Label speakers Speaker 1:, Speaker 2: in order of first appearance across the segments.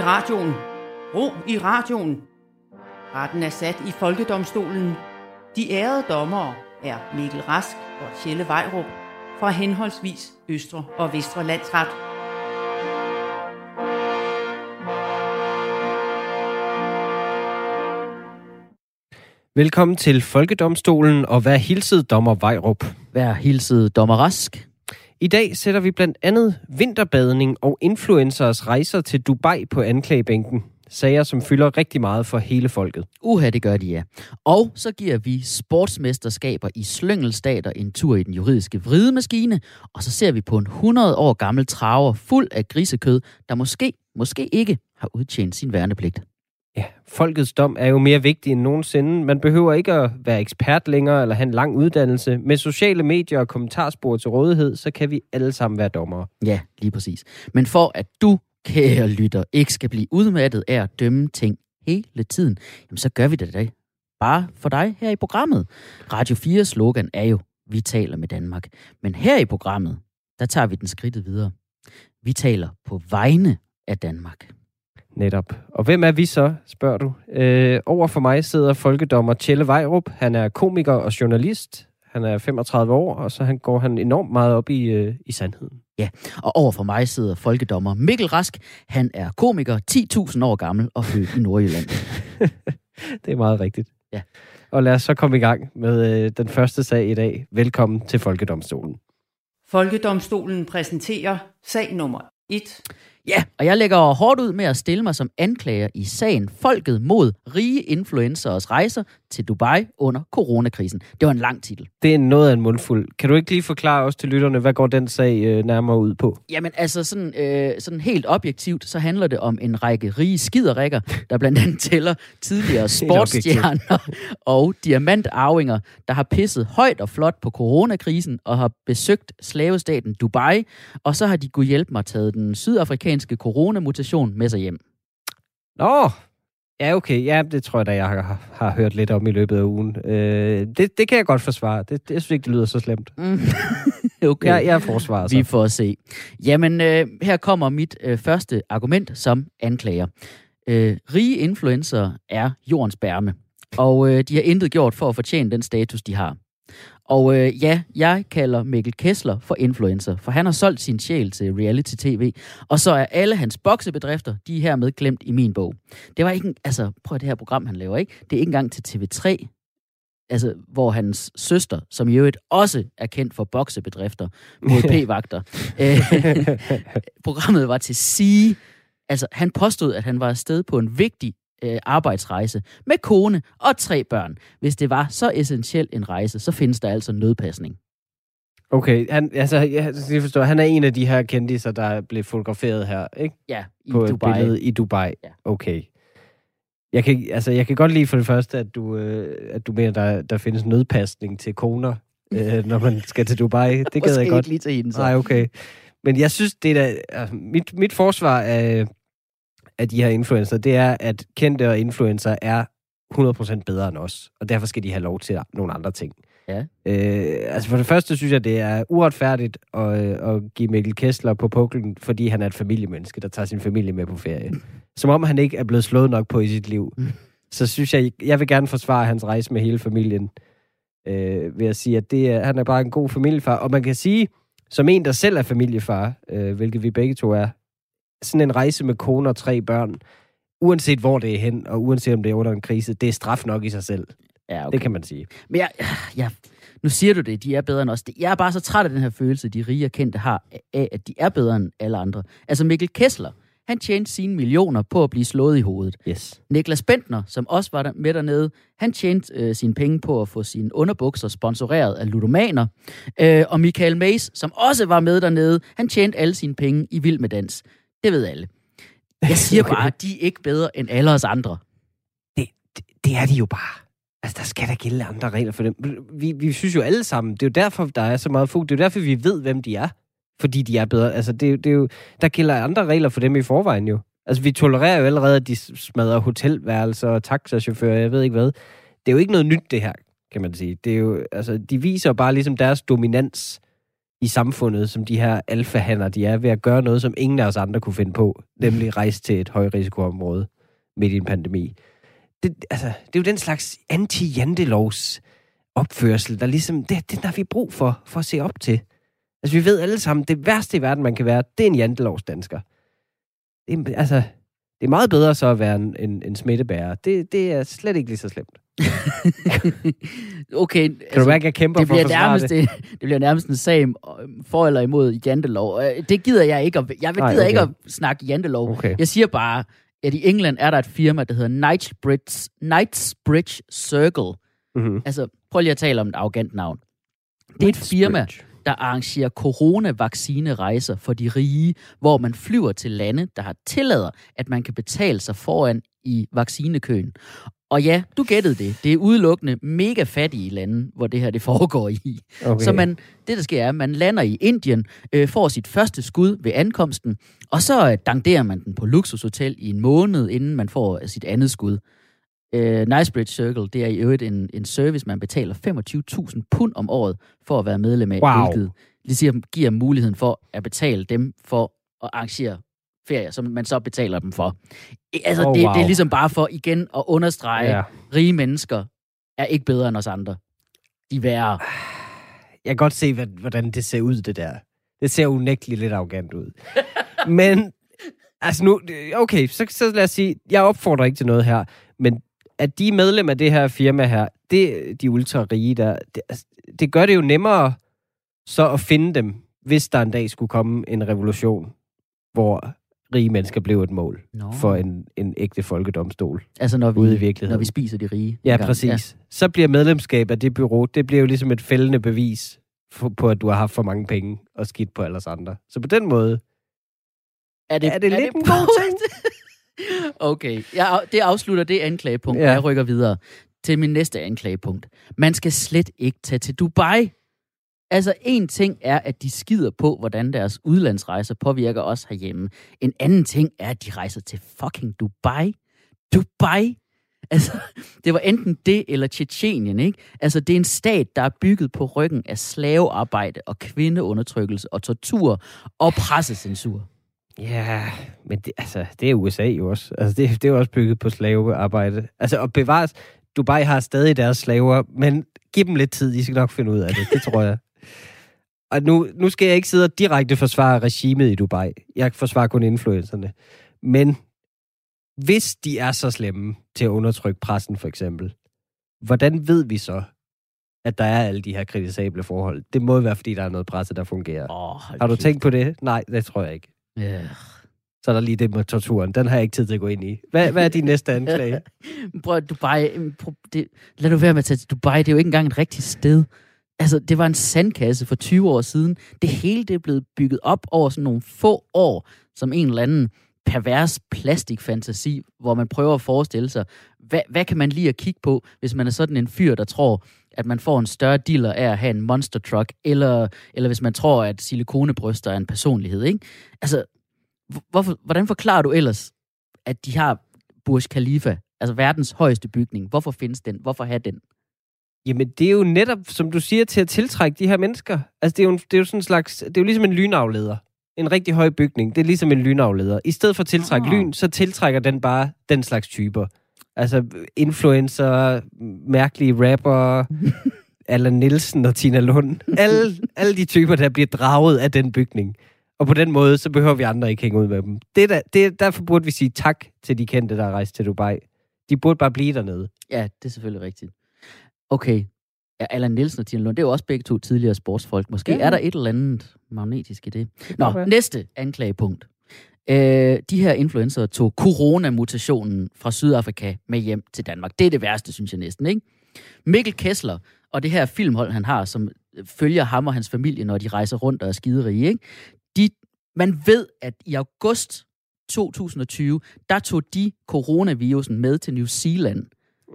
Speaker 1: i radioen. Ro i radioen. Retten er sat i Folkedomstolen. De ærede dommere er Mikkel Rask og Tjelle Vejrup fra henholdsvis Østre og Vestre Landsret.
Speaker 2: Velkommen til Folkedomstolen, og vær hilset, dommer Vejrup.
Speaker 3: Vær hilset, dommer Rask.
Speaker 2: I dag sætter vi blandt andet vinterbadning og influencers rejser til Dubai på anklagebænken. Sager, som fylder rigtig meget for hele folket.
Speaker 3: Uha, det gør de, ja. Og så giver vi sportsmesterskaber i slyngelstater en tur i den juridiske vridemaskine, og så ser vi på en 100 år gammel traver fuld af grisekød, der måske, måske ikke har udtjent sin værnepligt.
Speaker 2: Ja, folkets dom er jo mere vigtig end nogensinde. Man behøver ikke at være ekspert længere eller have en lang uddannelse. Med sociale medier og kommentarspor til rådighed, så kan vi alle sammen være dommere.
Speaker 3: Ja, lige præcis. Men for at du, kære lytter, ikke skal blive udmattet af at dømme ting hele tiden, jamen så gør vi det da bare for dig her i programmet. Radio 4 slogan er jo, vi taler med Danmark. Men her i programmet, der tager vi den skridtet videre. Vi taler på vegne af Danmark.
Speaker 2: Netop. Og hvem er vi så, spørger du? Øh, over for mig sidder folkedommer Tjelle Vejrup. Han er komiker og journalist. Han er 35 år, og så han går han enormt meget op i, øh, i sandheden.
Speaker 3: Ja, og over for mig sidder folkedommer Mikkel Rask. Han er komiker, 10.000 år gammel og født i Nordjylland.
Speaker 2: det er meget rigtigt.
Speaker 3: Ja.
Speaker 2: Og lad os så komme i gang med øh, den første sag i dag. Velkommen til Folkedomstolen.
Speaker 1: Folkedomstolen præsenterer sag nummer 1.
Speaker 3: Ja, og jeg lægger hårdt ud med at stille mig som anklager i sagen Folket mod rige influenceres rejser til Dubai under coronakrisen. Det var en lang titel.
Speaker 2: Det er noget af en mundfuld. Kan du ikke lige forklare os til lytterne, hvad går den sag øh, nærmere ud på?
Speaker 3: Jamen altså sådan, øh, sådan helt objektivt, så handler det om en række rige skiderikker, der blandt andet tæller tidligere sportsstjerner og diamantarvinger, der har pisset højt og flot på coronakrisen og har besøgt slavestaten Dubai, og så har de kunne hjælpe mig taget den sydafrikanske coronamutation med sig hjem.
Speaker 2: Nå, Ja, okay. Ja, det tror jeg da, jeg har, har hørt lidt om i løbet af ugen. Øh, det, det kan jeg godt forsvare. Det, det, jeg synes ikke, det lyder så slemt. Mm.
Speaker 3: okay.
Speaker 2: Jeg, jeg forsvarer
Speaker 3: så. Vi får se. Jamen, øh, her kommer mit øh, første argument som anklager. Øh, rige influencer er jordens bærme, og øh, de har intet gjort for at fortjene den status, de har. Og øh, ja, jeg kalder Mikkel Kessler for influencer, for han har solgt sin sjæl til reality-tv, og så er alle hans boksebedrifter, de er hermed glemt i min bog. Det var ikke, altså prøv det her program, han laver, ikke? Det er ikke engang til TV3, altså, hvor hans søster, som i øvrigt også er kendt for boksebedrifter mod p-vagter, øh, programmet var til sige, altså han påstod, at han var afsted på en vigtig øh, arbejdsrejse med kone og tre børn. Hvis det var så essentiel en rejse, så findes der altså nødpasning.
Speaker 2: Okay, han, altså, jeg, forstår, han er en af de her kendiser, der blev fotograferet her, ikke?
Speaker 3: Ja,
Speaker 2: i På Dubai. et billede i Dubai. Ja. Okay. Jeg kan, altså, jeg kan godt lide for det første, at du, øh, at du mener, der, der findes nødpasning til koner, øh, når man skal til Dubai. Det gad jeg godt.
Speaker 3: ikke lige til hende, så.
Speaker 2: Nej, okay. Men jeg synes, det er altså, mit, mit forsvar af, af de her influencer, det er, at kendte og influencer er 100% bedre end os, og derfor skal de have lov til nogle andre ting.
Speaker 3: Ja.
Speaker 2: Øh, altså for det første synes jeg, det er uretfærdigt at, øh, at give Mikkel Kessler på puklen, fordi han er et familiemenneske, der tager sin familie med på ferie. Som om han ikke er blevet slået nok på i sit liv. Mm. Så synes jeg, jeg vil gerne forsvare hans rejse med hele familien, øh, ved at sige, at det er, han er bare en god familiefar. Og man kan sige, som en, der selv er familiefar, øh, hvilket vi begge to er, sådan en rejse med kone og tre børn, uanset hvor det er hen, og uanset om det er under en krise, det er straf nok i sig selv.
Speaker 3: Ja, okay.
Speaker 2: Det kan man sige.
Speaker 3: Men jeg, jeg, nu siger du det, de er bedre end os. Jeg er bare så træt af den her følelse, de rige og kendte har, af at de er bedre end alle andre. Altså Mikkel Kessler, han tjente sine millioner på at blive slået i hovedet.
Speaker 2: Yes.
Speaker 3: Niklas Bentner, som også var der med dernede, han tjente øh, sine penge på at få sine underbukser sponsoreret af ludomaner. Øh, og Michael Mays, som også var med dernede, han tjente alle sine penge i Vild med Dans. Det ved alle. Jeg siger okay. bare, at de er ikke bedre end alle os andre.
Speaker 2: Det, det, det er de jo bare. Altså, der skal der gælde andre regler for dem. Vi, vi synes jo alle sammen, det er jo derfor, der er så meget fokus. Det er jo derfor, vi ved, hvem de er. Fordi de er bedre. Altså, det, det er jo, der gælder andre regler for dem i forvejen jo. Altså, vi tolererer jo allerede, at de smadrer hotelværelser og taxachauffører, jeg ved ikke hvad. Det er jo ikke noget nyt, det her, kan man sige. Det er jo, altså, de viser bare ligesom deres dominans i samfundet, som de her alfahander, de er, ved at gøre noget, som ingen af os andre kunne finde på, nemlig rejse til et højrisikoområde midt i en pandemi. Det, altså, det er jo den slags anti-jantelovs opførsel, der ligesom, det, det har vi brug for, for at se op til. Altså, vi ved alle sammen, det værste i verden, man kan være, det er en jantelovs dansker. Det altså, det er meget bedre så at være en, en, en smittebærer. Det, det er slet ikke lige så slemt.
Speaker 3: okay,
Speaker 2: kan altså, du mærke, at jeg kæmper
Speaker 3: det
Speaker 2: for
Speaker 3: bliver,
Speaker 2: at
Speaker 3: nærmest,
Speaker 2: det?
Speaker 3: det? det bliver nærmest en sag for eller imod jantelov. Øh, Det gider jeg ikke. At, jeg gider
Speaker 2: Nej,
Speaker 3: okay. ikke at snakke jantelov.
Speaker 2: Okay.
Speaker 3: Jeg siger bare, at i England er der et firma, der hedder Knightsbridge, Knightsbridge Circle.
Speaker 2: Mm-hmm.
Speaker 3: Altså, prøv lige at tale om et arrogant navn. Det er et firma, der arrangerer coronavaccinerejser for de rige, hvor man flyver til lande, der har tillader, at man kan betale sig foran i vaccinekøen. Og ja, du gættede det. Det er udelukkende mega fattige lande, hvor det her det foregår i.
Speaker 2: Okay.
Speaker 3: Så man, det, der sker, er, at man lander i Indien, øh, får sit første skud ved ankomsten, og så øh, danderer man den på luksushotel i en måned, inden man får øh, sit andet skud. Øh, Nicebridge Circle, det er i øvrigt en, en service, man betaler 25.000 pund om året for at være medlem af,
Speaker 2: Wow.
Speaker 3: hvilket siger, giver muligheden for at betale dem for at arrangere ferier, som man så betaler dem for. Altså,
Speaker 2: Oh,
Speaker 3: det,
Speaker 2: wow.
Speaker 3: det er ligesom bare for igen at understrege,
Speaker 2: ja.
Speaker 3: rige mennesker er ikke bedre end os andre. De er værre.
Speaker 2: Jeg kan godt se, hvordan det ser ud, det der. Det ser unægteligt lidt arrogant ud. Men, altså nu, okay, så, så lad os sige, jeg opfordrer ikke til noget her, men at de er medlem af det her firma her, det de ultra rige der, det, altså, det gør det jo nemmere så at finde dem, hvis der en dag skulle komme en revolution, hvor rige mennesker blev et mål
Speaker 3: Nå.
Speaker 2: for en, en ægte folkedomstol
Speaker 3: Altså, når vi,
Speaker 2: ude i virkeligheden.
Speaker 3: når vi spiser de rige.
Speaker 2: Ja,
Speaker 3: engang.
Speaker 2: præcis. Ja. Så bliver medlemskab af det bureau, det bliver jo ligesom et fældende bevis for, på, at du har haft for mange penge og skidt på alles andre. Så på den måde,
Speaker 3: Er det,
Speaker 2: er det lidt en god ting?
Speaker 3: Okay, jeg, det afslutter det anklagepunkt,
Speaker 2: Ja.
Speaker 3: jeg rykker videre til min næste anklagepunkt. Man skal slet ikke tage til Dubai. Altså, en ting er, at de skider på, hvordan deres udlandsrejser påvirker os herhjemme. En anden ting er, at de rejser til fucking Dubai. Dubai? Altså, det var enten det eller Tjetjenien, ikke? Altså, det er en stat, der er bygget på ryggen af slavearbejde og kvindeundertrykkelse og tortur og pressecensur.
Speaker 2: Ja, men det, altså, det er USA jo også. Altså, det, det er jo også bygget på slavearbejde. Altså, og bevares, Dubai har stadig deres slaver, men giv dem lidt tid, de skal nok finde ud af det. Det tror jeg. Og nu, nu skal jeg ikke sidde og direkte forsvare regimet i Dubai. Jeg forsvarer kun influencerne. Men hvis de er så slemme til at undertrykke pressen, for eksempel, hvordan ved vi så, at der er alle de her kritisable forhold? Det må være, fordi der er noget presse, der fungerer.
Speaker 3: Oh,
Speaker 2: Har du tænkt på det? Nej, det tror jeg ikke.
Speaker 3: Ja.
Speaker 2: Så er der lige det med torturen. Den har jeg ikke tid til at gå ind i. Hvad, hvad er din næste anklage?
Speaker 3: Prøv Dubai, mm, det, lad nu være med at tage til Dubai, det er jo ikke engang et rigtigt sted. Altså, det var en sandkasse for 20 år siden. Det hele det er blevet bygget op over sådan nogle få år, som en eller anden pervers plastikfantasi, hvor man prøver at forestille sig, hvad, hvad kan man lige at kigge på, hvis man er sådan en fyr, der tror, at man får en større dealer af at have en monster truck, eller, eller hvis man tror, at silikonebryster er en personlighed, ikke? Altså, hvor- hvorfor, hvordan forklarer du ellers, at de har Burj Khalifa, altså verdens højeste bygning. Hvorfor findes den? Hvorfor have den?
Speaker 2: Jamen, det er jo netop, som du siger, til at tiltrække de her mennesker. Altså, det er jo, en- det er jo sådan en slags... Det er jo ligesom en lynafleder. En rigtig høj bygning. Det er ligesom en lynafleder. I stedet for at tiltrække
Speaker 3: Ah.
Speaker 2: lyn, så tiltrækker den bare den slags typer. Altså, influencer, mærkelige rapper, Allan Nielsen og Tina Lund. Alle, alle de typer, der bliver draget af den bygning. Og på den måde, så behøver vi andre ikke hænge ud med dem. Det er der, det, er- derfor burde vi sige tak til de kendte, der er rejst til Dubai. De burde bare blive dernede.
Speaker 3: Ja, det er selvfølgelig rigtigt. Okay. Ja, Allan Nielsen og Tina Lund, det er jo også begge to tidligere sportsfolk. Måske
Speaker 2: Ja.
Speaker 3: er der et eller andet magnetisk i det. Nå,
Speaker 2: være.
Speaker 3: næste anklagepunkt. Øh, de her influencer tog coronamutationen fra Sydafrika med hjem til Danmark. Det er det værste, synes jeg næsten, ikke? Mikkel Kessler og det her filmhold, han har, som følger ham og hans familie, når de rejser rundt og er skiderige, ikke? De, man ved, at i august 2020, der tog de coronavirusen med til New Zealand.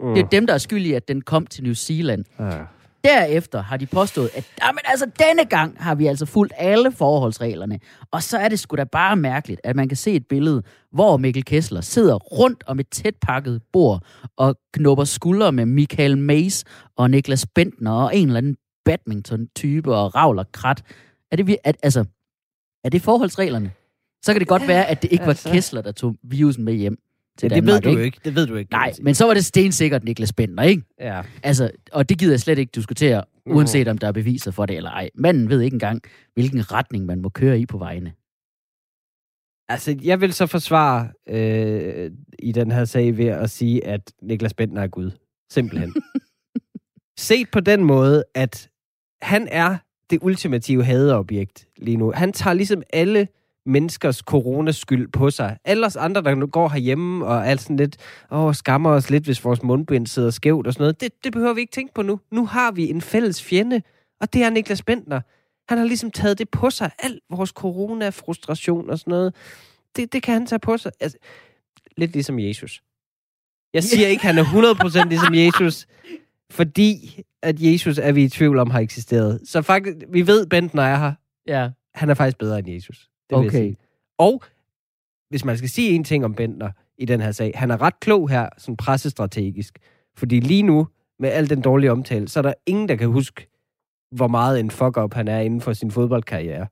Speaker 2: Mm.
Speaker 3: Det er dem, der er skyld i, at den kom til New Zealand.
Speaker 2: Ah.
Speaker 3: Derefter har de påstået, at jamen, altså, denne gang har vi altså fulgt alle forholdsreglerne. Og så er det sgu da bare mærkeligt, at man kan se et billede, hvor Mikkel Kessler sidder rundt om et tæt pakket bord og knupper skuldre med Michael Mays og Niklas Bentner og en eller anden badminton-type og ravler krat. Er det, at, altså, er det forholdsreglerne? Så kan det godt være, at det ikke var
Speaker 2: Altså.
Speaker 3: Kessler, der tog virusen med hjem til
Speaker 2: Ja, det ved du
Speaker 3: ikke?
Speaker 2: ikke. Det ved du ikke.
Speaker 3: Nej, men så var det stensikkert Niklas Bentner, ikke?
Speaker 2: Ja.
Speaker 3: Altså, og det gider jeg slet ikke diskutere,
Speaker 2: Mhm.
Speaker 3: uanset om der er beviser for det eller ej. Manden ved ikke engang, hvilken retning man må køre i på vejene.
Speaker 2: Altså, jeg vil så forsvare øh, i den her sag ved at sige, at Niklas Bentner er Gud. Simpelthen. Set på den måde, at han er det ultimative hadeobjekt lige nu. Han tager ligesom alle menneskers coronaskyld på sig. Alle os andre, der nu går herhjemme og er sådan lidt, åh, skammer os lidt, hvis vores mundbind sidder skævt og sådan noget. Det, det behøver vi ikke tænke på nu. Nu har vi en fælles fjende, og det er Niklas Bentner. Han har ligesom taget det på sig. Al vores corona-frustration og sådan noget. Det, det kan han tage på sig. Altså, lidt ligesom Jesus. Jeg siger ikke, han er 100% ligesom Jesus, fordi at Jesus er vi i tvivl om har eksisteret. Så faktisk, vi ved, Bentner er her.
Speaker 3: Ja.
Speaker 2: Han er faktisk bedre end Jesus. Det
Speaker 3: Okay.
Speaker 2: Og hvis man skal sige en ting om Bentner i den her sag, han er ret klog her, sådan pressestrategisk. Fordi lige nu, med al den dårlige omtale, så er der ingen, der kan huske, hvor meget en fuck-up han er inden for sin fodboldkarriere.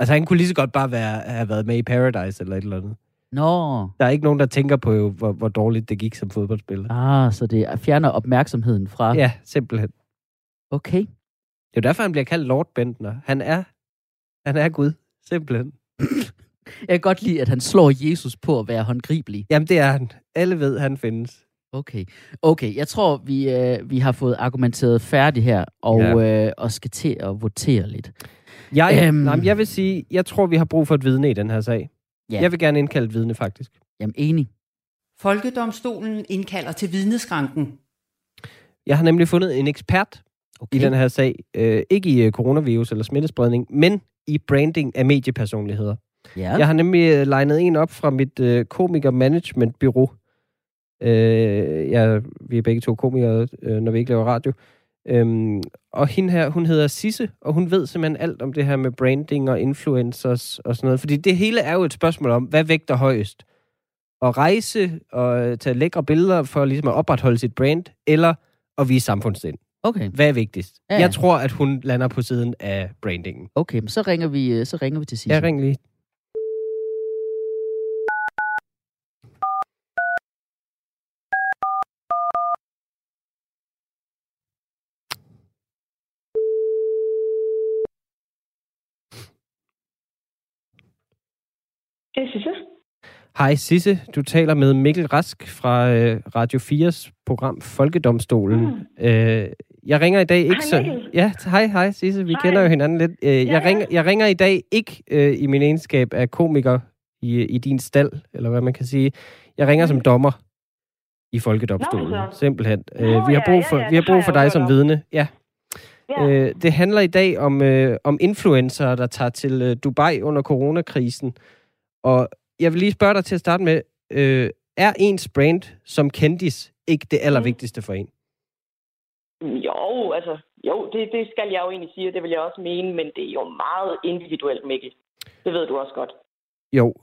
Speaker 2: Altså, han kunne lige så godt bare være, have været med i Paradise eller et eller andet.
Speaker 3: Nå,
Speaker 2: Der er ikke nogen, der tænker på, jo, hvor, hvor dårligt det gik som fodboldspiller.
Speaker 3: ah, så det fjerner opmærksomheden fra...
Speaker 2: Ja, simpelthen.
Speaker 3: Okay.
Speaker 2: Det er jo derfor, han bliver kaldt Lord Bentner. Han er, han er Gud. Simpelthen.
Speaker 3: Jeg kan godt lide, at han slår Jesus på at være håndgribelig.
Speaker 2: Jamen, det er han. Alle ved, han findes.
Speaker 3: Okay. Okay, jeg tror, vi, øh, vi har fået argumenteret færdigt her, og,
Speaker 2: Ja.
Speaker 3: øh, og skal til at votere lidt.
Speaker 2: Jeg,
Speaker 3: Øhm.
Speaker 2: nej, jeg vil sige, jeg tror, vi har brug for et vidne i den her sag.
Speaker 3: Ja.
Speaker 2: Jeg vil gerne indkalde et vidne, faktisk.
Speaker 3: Jamen, enig.
Speaker 1: Folkedomstolen indkalder til vidneskranken.
Speaker 2: Jeg har nemlig fundet en ekspert
Speaker 3: Okay.
Speaker 2: i den her sag. Øh, ikke i øh, coronavirus eller smittespredning, men i branding af mediepersonligheder.
Speaker 3: Ja.
Speaker 2: Jeg har nemlig øh, legnet en op fra mit øh, komiker-management-bureau. Øh, ja, vi er begge to komikere, øh, når vi ikke laver radio. Øhm, og hende her, hun hedder Sisse, og hun ved simpelthen alt om det her med branding og influencers og sådan noget. Fordi det hele er jo et spørgsmål om, hvad vægter højest? At rejse og tage lækre billeder for ligesom at opretholde sit brand, eller at vise samfundssind?
Speaker 3: Okay.
Speaker 2: Hvad er vigtigst?
Speaker 3: Ja.
Speaker 2: Jeg tror, at hun lander på siden af brandingen.
Speaker 3: Okay, men så ringer vi, øh, så ringer vi til sidst.
Speaker 2: Jeg ring lige.
Speaker 4: Det jeg.
Speaker 2: Hej Sisse, du taler med Mikkel Rask fra øh, Radio 4's program Folkedomstolen. Mm. Øh, jeg ringer i dag ikke
Speaker 4: Hej,
Speaker 2: så... Ja, hej, hej Sisse, vi
Speaker 4: Hej.
Speaker 2: kender jo hinanden lidt. Øh, jeg,
Speaker 4: ja.
Speaker 2: ringer, jeg ringer i dag ikke øh, i min egenskab af komiker i, i din stald, eller hvad man kan sige. Jeg ringer som dommer i Folkedomstolen,
Speaker 4: Nå, så.
Speaker 2: simpelthen.
Speaker 4: Nå,
Speaker 2: Øh, vi har
Speaker 4: ja,
Speaker 2: brug
Speaker 4: ja,
Speaker 2: for,
Speaker 4: ja,
Speaker 2: vi har brug for dig som vidne. Ja.
Speaker 4: Ja.
Speaker 2: Øh, det handler i dag om, øh, om influencer, der tager til øh, Dubai under coronakrisen. Og jeg vil lige spørge dig til at starte med, øh, er ens brand som kendis ikke det allervigtigste for en?
Speaker 4: Jo, altså, jo, det, det skal jeg jo egentlig sige, og det vil jeg også mene, men det er jo meget individuelt, Mikkel. Det ved du også godt.
Speaker 2: Jo.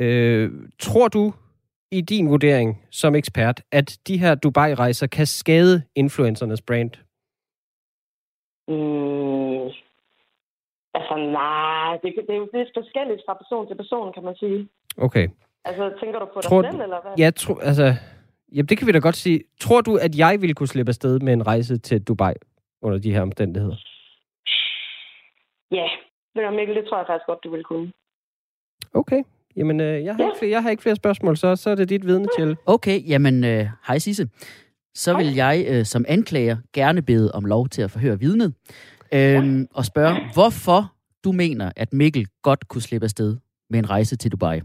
Speaker 2: Øh, tror du i din vurdering som ekspert, at de her Dubai-rejser kan skade influencernes brand?
Speaker 4: Mm, altså, nej, det, det er jo lidt forskelligt fra person til person, kan man sige.
Speaker 2: Okay.
Speaker 4: Altså, tænker du på dig
Speaker 2: Tror
Speaker 4: selv, eller hvad?
Speaker 2: Jeg tror, altså... Jamen, det kan vi da godt sige. Tror du, at jeg ville kunne slippe afsted med en rejse til Dubai under de her omstændigheder?
Speaker 4: Ja, ved du, Mikkel, det tror jeg faktisk godt, du vil kunne.
Speaker 2: Okay. Jamen, øh, jeg, har
Speaker 4: Ja.
Speaker 2: ikke flere, jeg har ikke flere spørgsmål, så, så er det dit vidne til.
Speaker 3: Okay, jamen, øh, hej Sisse. Så vil jeg øh, som anklager gerne bede om lov til at forhøre vidnet. Øhm, og spørge, hvorfor du mener, at Mikkel godt kunne slippe afsted med en rejse til Dubai.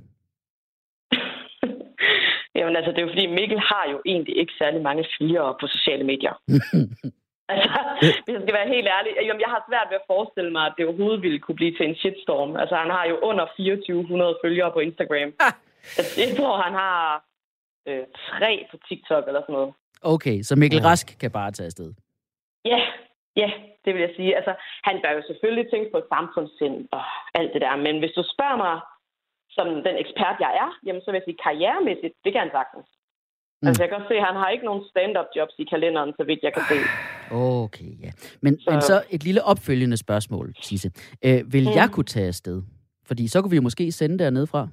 Speaker 4: Jamen altså, det er jo fordi, Mikkel har jo egentlig ikke særlig mange følgere på sociale medier. altså, hvis jeg skal være helt ærlig, jamen, jeg har svært ved at forestille mig, at det overhovedet ville kunne blive til en shitstorm. Altså, han har jo under 2400 følgere på Instagram. Altså, jeg tror, han har øh, tre på TikTok eller sådan noget.
Speaker 3: Okay, så Mikkel Rask kan bare tage afsted.
Speaker 4: Ja, ja, det vil jeg sige. Altså, han bør jo selvfølgelig tænke på samfundssind og alt det der. Men hvis du spørger mig, som den ekspert, jeg er, jamen så vil jeg sige karrieremæssigt, det kan han sagtens. Mm. Altså, jeg kan også se, at han har ikke nogen stand-up jobs i kalenderen, så vidt jeg kan se.
Speaker 3: Okay, ja. Men,
Speaker 4: Så-
Speaker 3: men så et lille opfølgende spørgsmål, Sisse. Øh, vil
Speaker 4: Mm.
Speaker 3: jeg kunne tage afsted? Fordi så kunne vi jo måske sende dernede fra.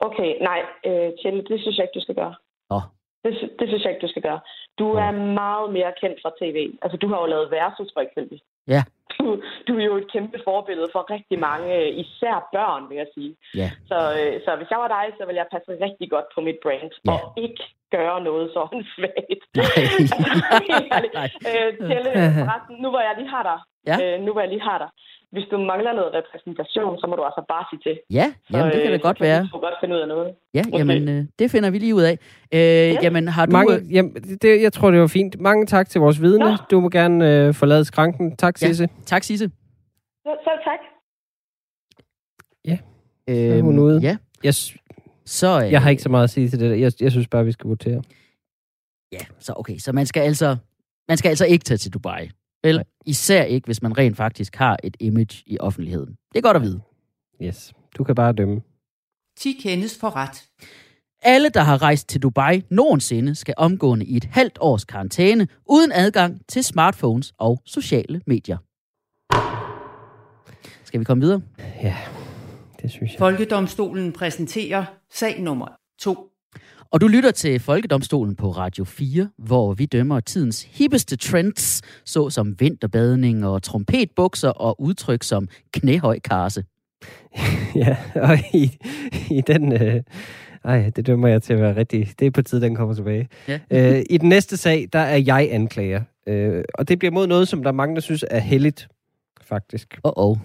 Speaker 4: Okay, nej, øh, Tjelle, det synes jeg ikke, du skal gøre.
Speaker 3: Åh.
Speaker 4: Det, det synes jeg ikke, du skal gøre. Du er meget mere kendt fra tv. Altså, du har jo lavet Versus, for eksempel.
Speaker 3: Ja.
Speaker 4: Du, du er jo et kæmpe forbillede for rigtig mange, øh, især børn, vil jeg sige.
Speaker 3: Ja.
Speaker 4: Så, øh, så hvis jeg var dig, så ville jeg passe rigtig godt på mit brand,
Speaker 3: Ja.
Speaker 4: og ikke gøre noget så svagt.
Speaker 3: Nej.
Speaker 4: øh, forresten, nu hvor jeg lige har dig,
Speaker 3: Ja.
Speaker 4: øh, nu hvor jeg lige har dig, hvis du mangler noget repræsentation, så må du altså bare sige til.
Speaker 3: Ja, jamen det kan
Speaker 4: øh,
Speaker 3: da
Speaker 4: så
Speaker 3: godt
Speaker 4: kan
Speaker 3: være.
Speaker 4: Du godt finde ud af noget.
Speaker 3: Ja,
Speaker 4: Måske.
Speaker 3: jamen øh, det finder vi lige ud af. Øh, Jamen har du...
Speaker 2: Mange,
Speaker 3: øh,
Speaker 2: jamen, det, jeg tror, det var fint. Mange tak til vores vidne.
Speaker 4: Nå.
Speaker 2: Du må gerne øh, forlade skranken. Tak,
Speaker 3: Ja.
Speaker 2: Sisse.
Speaker 3: Tak, Sisse.
Speaker 4: Så, selv tak.
Speaker 3: Øh,
Speaker 2: hun ude.
Speaker 3: Ja,
Speaker 2: Jeg,
Speaker 3: så... Øh,
Speaker 2: jeg har ikke så meget at sige til det der. Jeg, jeg synes bare, vi skal votere.
Speaker 3: Ja, så okay. Så man skal altså, man skal altså ikke tage til Dubai. Vel?
Speaker 2: Nej.
Speaker 3: Især ikke, hvis man rent faktisk har et image i offentligheden. Det er godt at vide.
Speaker 2: Yes. Du kan bare dømme.
Speaker 1: 10 kendes for ret.
Speaker 3: Alle, der har rejst til Dubai nogensinde, skal omgående i et halvt års karantæne, uden adgang til smartphones og sociale medier. Skal vi komme videre?
Speaker 2: Ja, det synes jeg.
Speaker 1: Folkedomstolen præsenterer sag nummer 2.
Speaker 3: Og du lytter til Folkedomstolen på Radio 4, hvor vi dømmer tidens hippeste trends, såsom vinterbadning og trompetbukser og udtryk som knæhøj karse.
Speaker 2: Ja, og i, i den... Øh, ej, det dømmer jeg til at være rigtig... Det er på tide, den kommer tilbage.
Speaker 3: Ja.
Speaker 2: øh, I den næste sag, der er jeg anklager. Øh, og det bliver mod noget, som der er mange, der synes er heldigt, faktisk.
Speaker 3: Åh, oh, oh.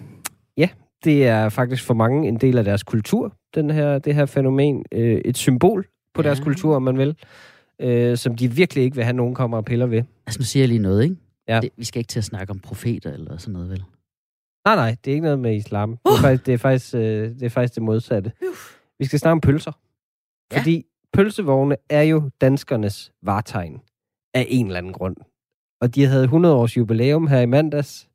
Speaker 2: Det er faktisk for mange en del af deres kultur, den her, det her fænomen. Øh, et symbol på deres
Speaker 3: Ja.
Speaker 2: kultur, om man vil. Øh, som de virkelig ikke vil have, nogen kommer og piller ved.
Speaker 3: Altså, nu siger jeg lige noget, ikke?
Speaker 2: Ja.
Speaker 3: Det, vi skal ikke til at snakke om profeter eller sådan noget, vel?
Speaker 2: Nej, nej, det er ikke noget med islam. Det er faktisk det, er faktisk, øh, det, er faktisk det modsatte. Vi skal snakke om pølser.
Speaker 3: Ja.
Speaker 2: Fordi pølsevogne er jo danskernes vartegn af en eller anden grund. Og de havde 100 års jubilæum her i mandags.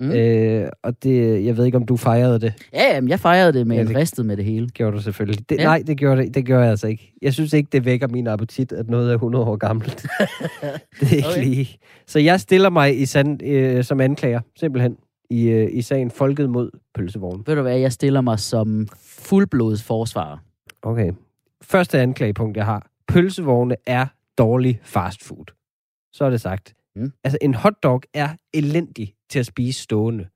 Speaker 3: Mm.
Speaker 2: Øh, og det, jeg ved ikke, om du fejrede det.
Speaker 3: Ja, jamen, jeg fejrede det med
Speaker 2: Ja, det-
Speaker 3: ristet med det hele.
Speaker 2: Gjorde du selvfølgelig. Det,
Speaker 3: Ja.
Speaker 2: Nej, det gjorde, det, gjorde jeg altså ikke. Jeg synes ikke, det vækker min appetit, at noget er 100 år gammelt. det er ikke
Speaker 3: Okay.
Speaker 2: lige. Så jeg stiller mig i sand, øh, som anklager, simpelthen, i, øh, i sagen Folket mod pølsevognen.
Speaker 3: Ved du hvad, jeg stiller mig som fuldblods forsvarer.
Speaker 2: Okay. Første anklagepunkt, jeg har. Pølsevogne er dårlig fast food. Så er det sagt.
Speaker 3: Mm.
Speaker 2: Altså, en hotdog er elendig til at spise stående.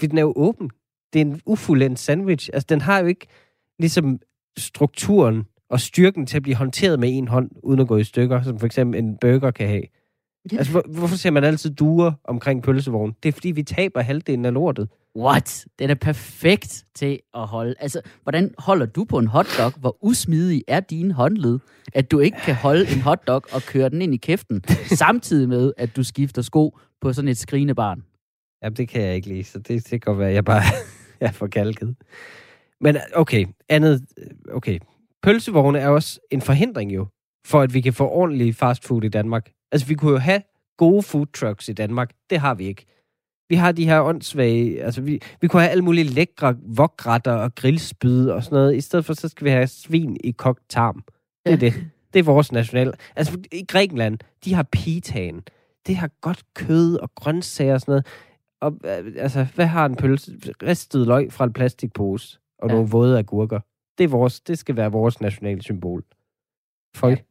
Speaker 2: For den er jo åben. Det er en ufuldendt sandwich. Altså, den har jo ikke ligesom strukturen og styrken til at blive håndteret med en hånd, uden at gå i stykker, som for eksempel en burger kan have. Altså, hvor, hvorfor ser man altid duer omkring pølsevognen? Det er, fordi vi taber halvdelen af lortet.
Speaker 3: What? Den er perfekt til at holde. Altså, hvordan holder du på en hotdog? Hvor usmidig er dine håndled, at du ikke kan holde en hotdog og køre den ind i kæften, samtidig med, at du skifter sko på sådan et skrigende barn?
Speaker 2: Ja, det kan jeg ikke lide, så det, det kan godt være, at jeg bare er for kalket. Men okay, andet, okay. Pølsevogne er også en forhindring jo, for at vi kan få ordentlig fast food i Danmark. Altså, vi kunne jo have gode food trucks i Danmark. Det har vi ikke. Vi har de her åndssvage, altså vi, vi kunne have alle mulige lækre vokretter og grillspyd og sådan noget. I stedet for, så skal vi have svin i kogt tarm. Det er
Speaker 3: Ja.
Speaker 2: det. Det er vores national. Altså, i Grækenland, de har pitaen. Det har godt kød og grøntsager og sådan noget. Og, øh, altså, hvad har en pølse? Ristet løg fra en plastikpose og
Speaker 3: Ja.
Speaker 2: ja. nogle våde agurker. Det, er vores, det skal være vores nationale symbol. Føj.
Speaker 3: Ja.
Speaker 2: Ja.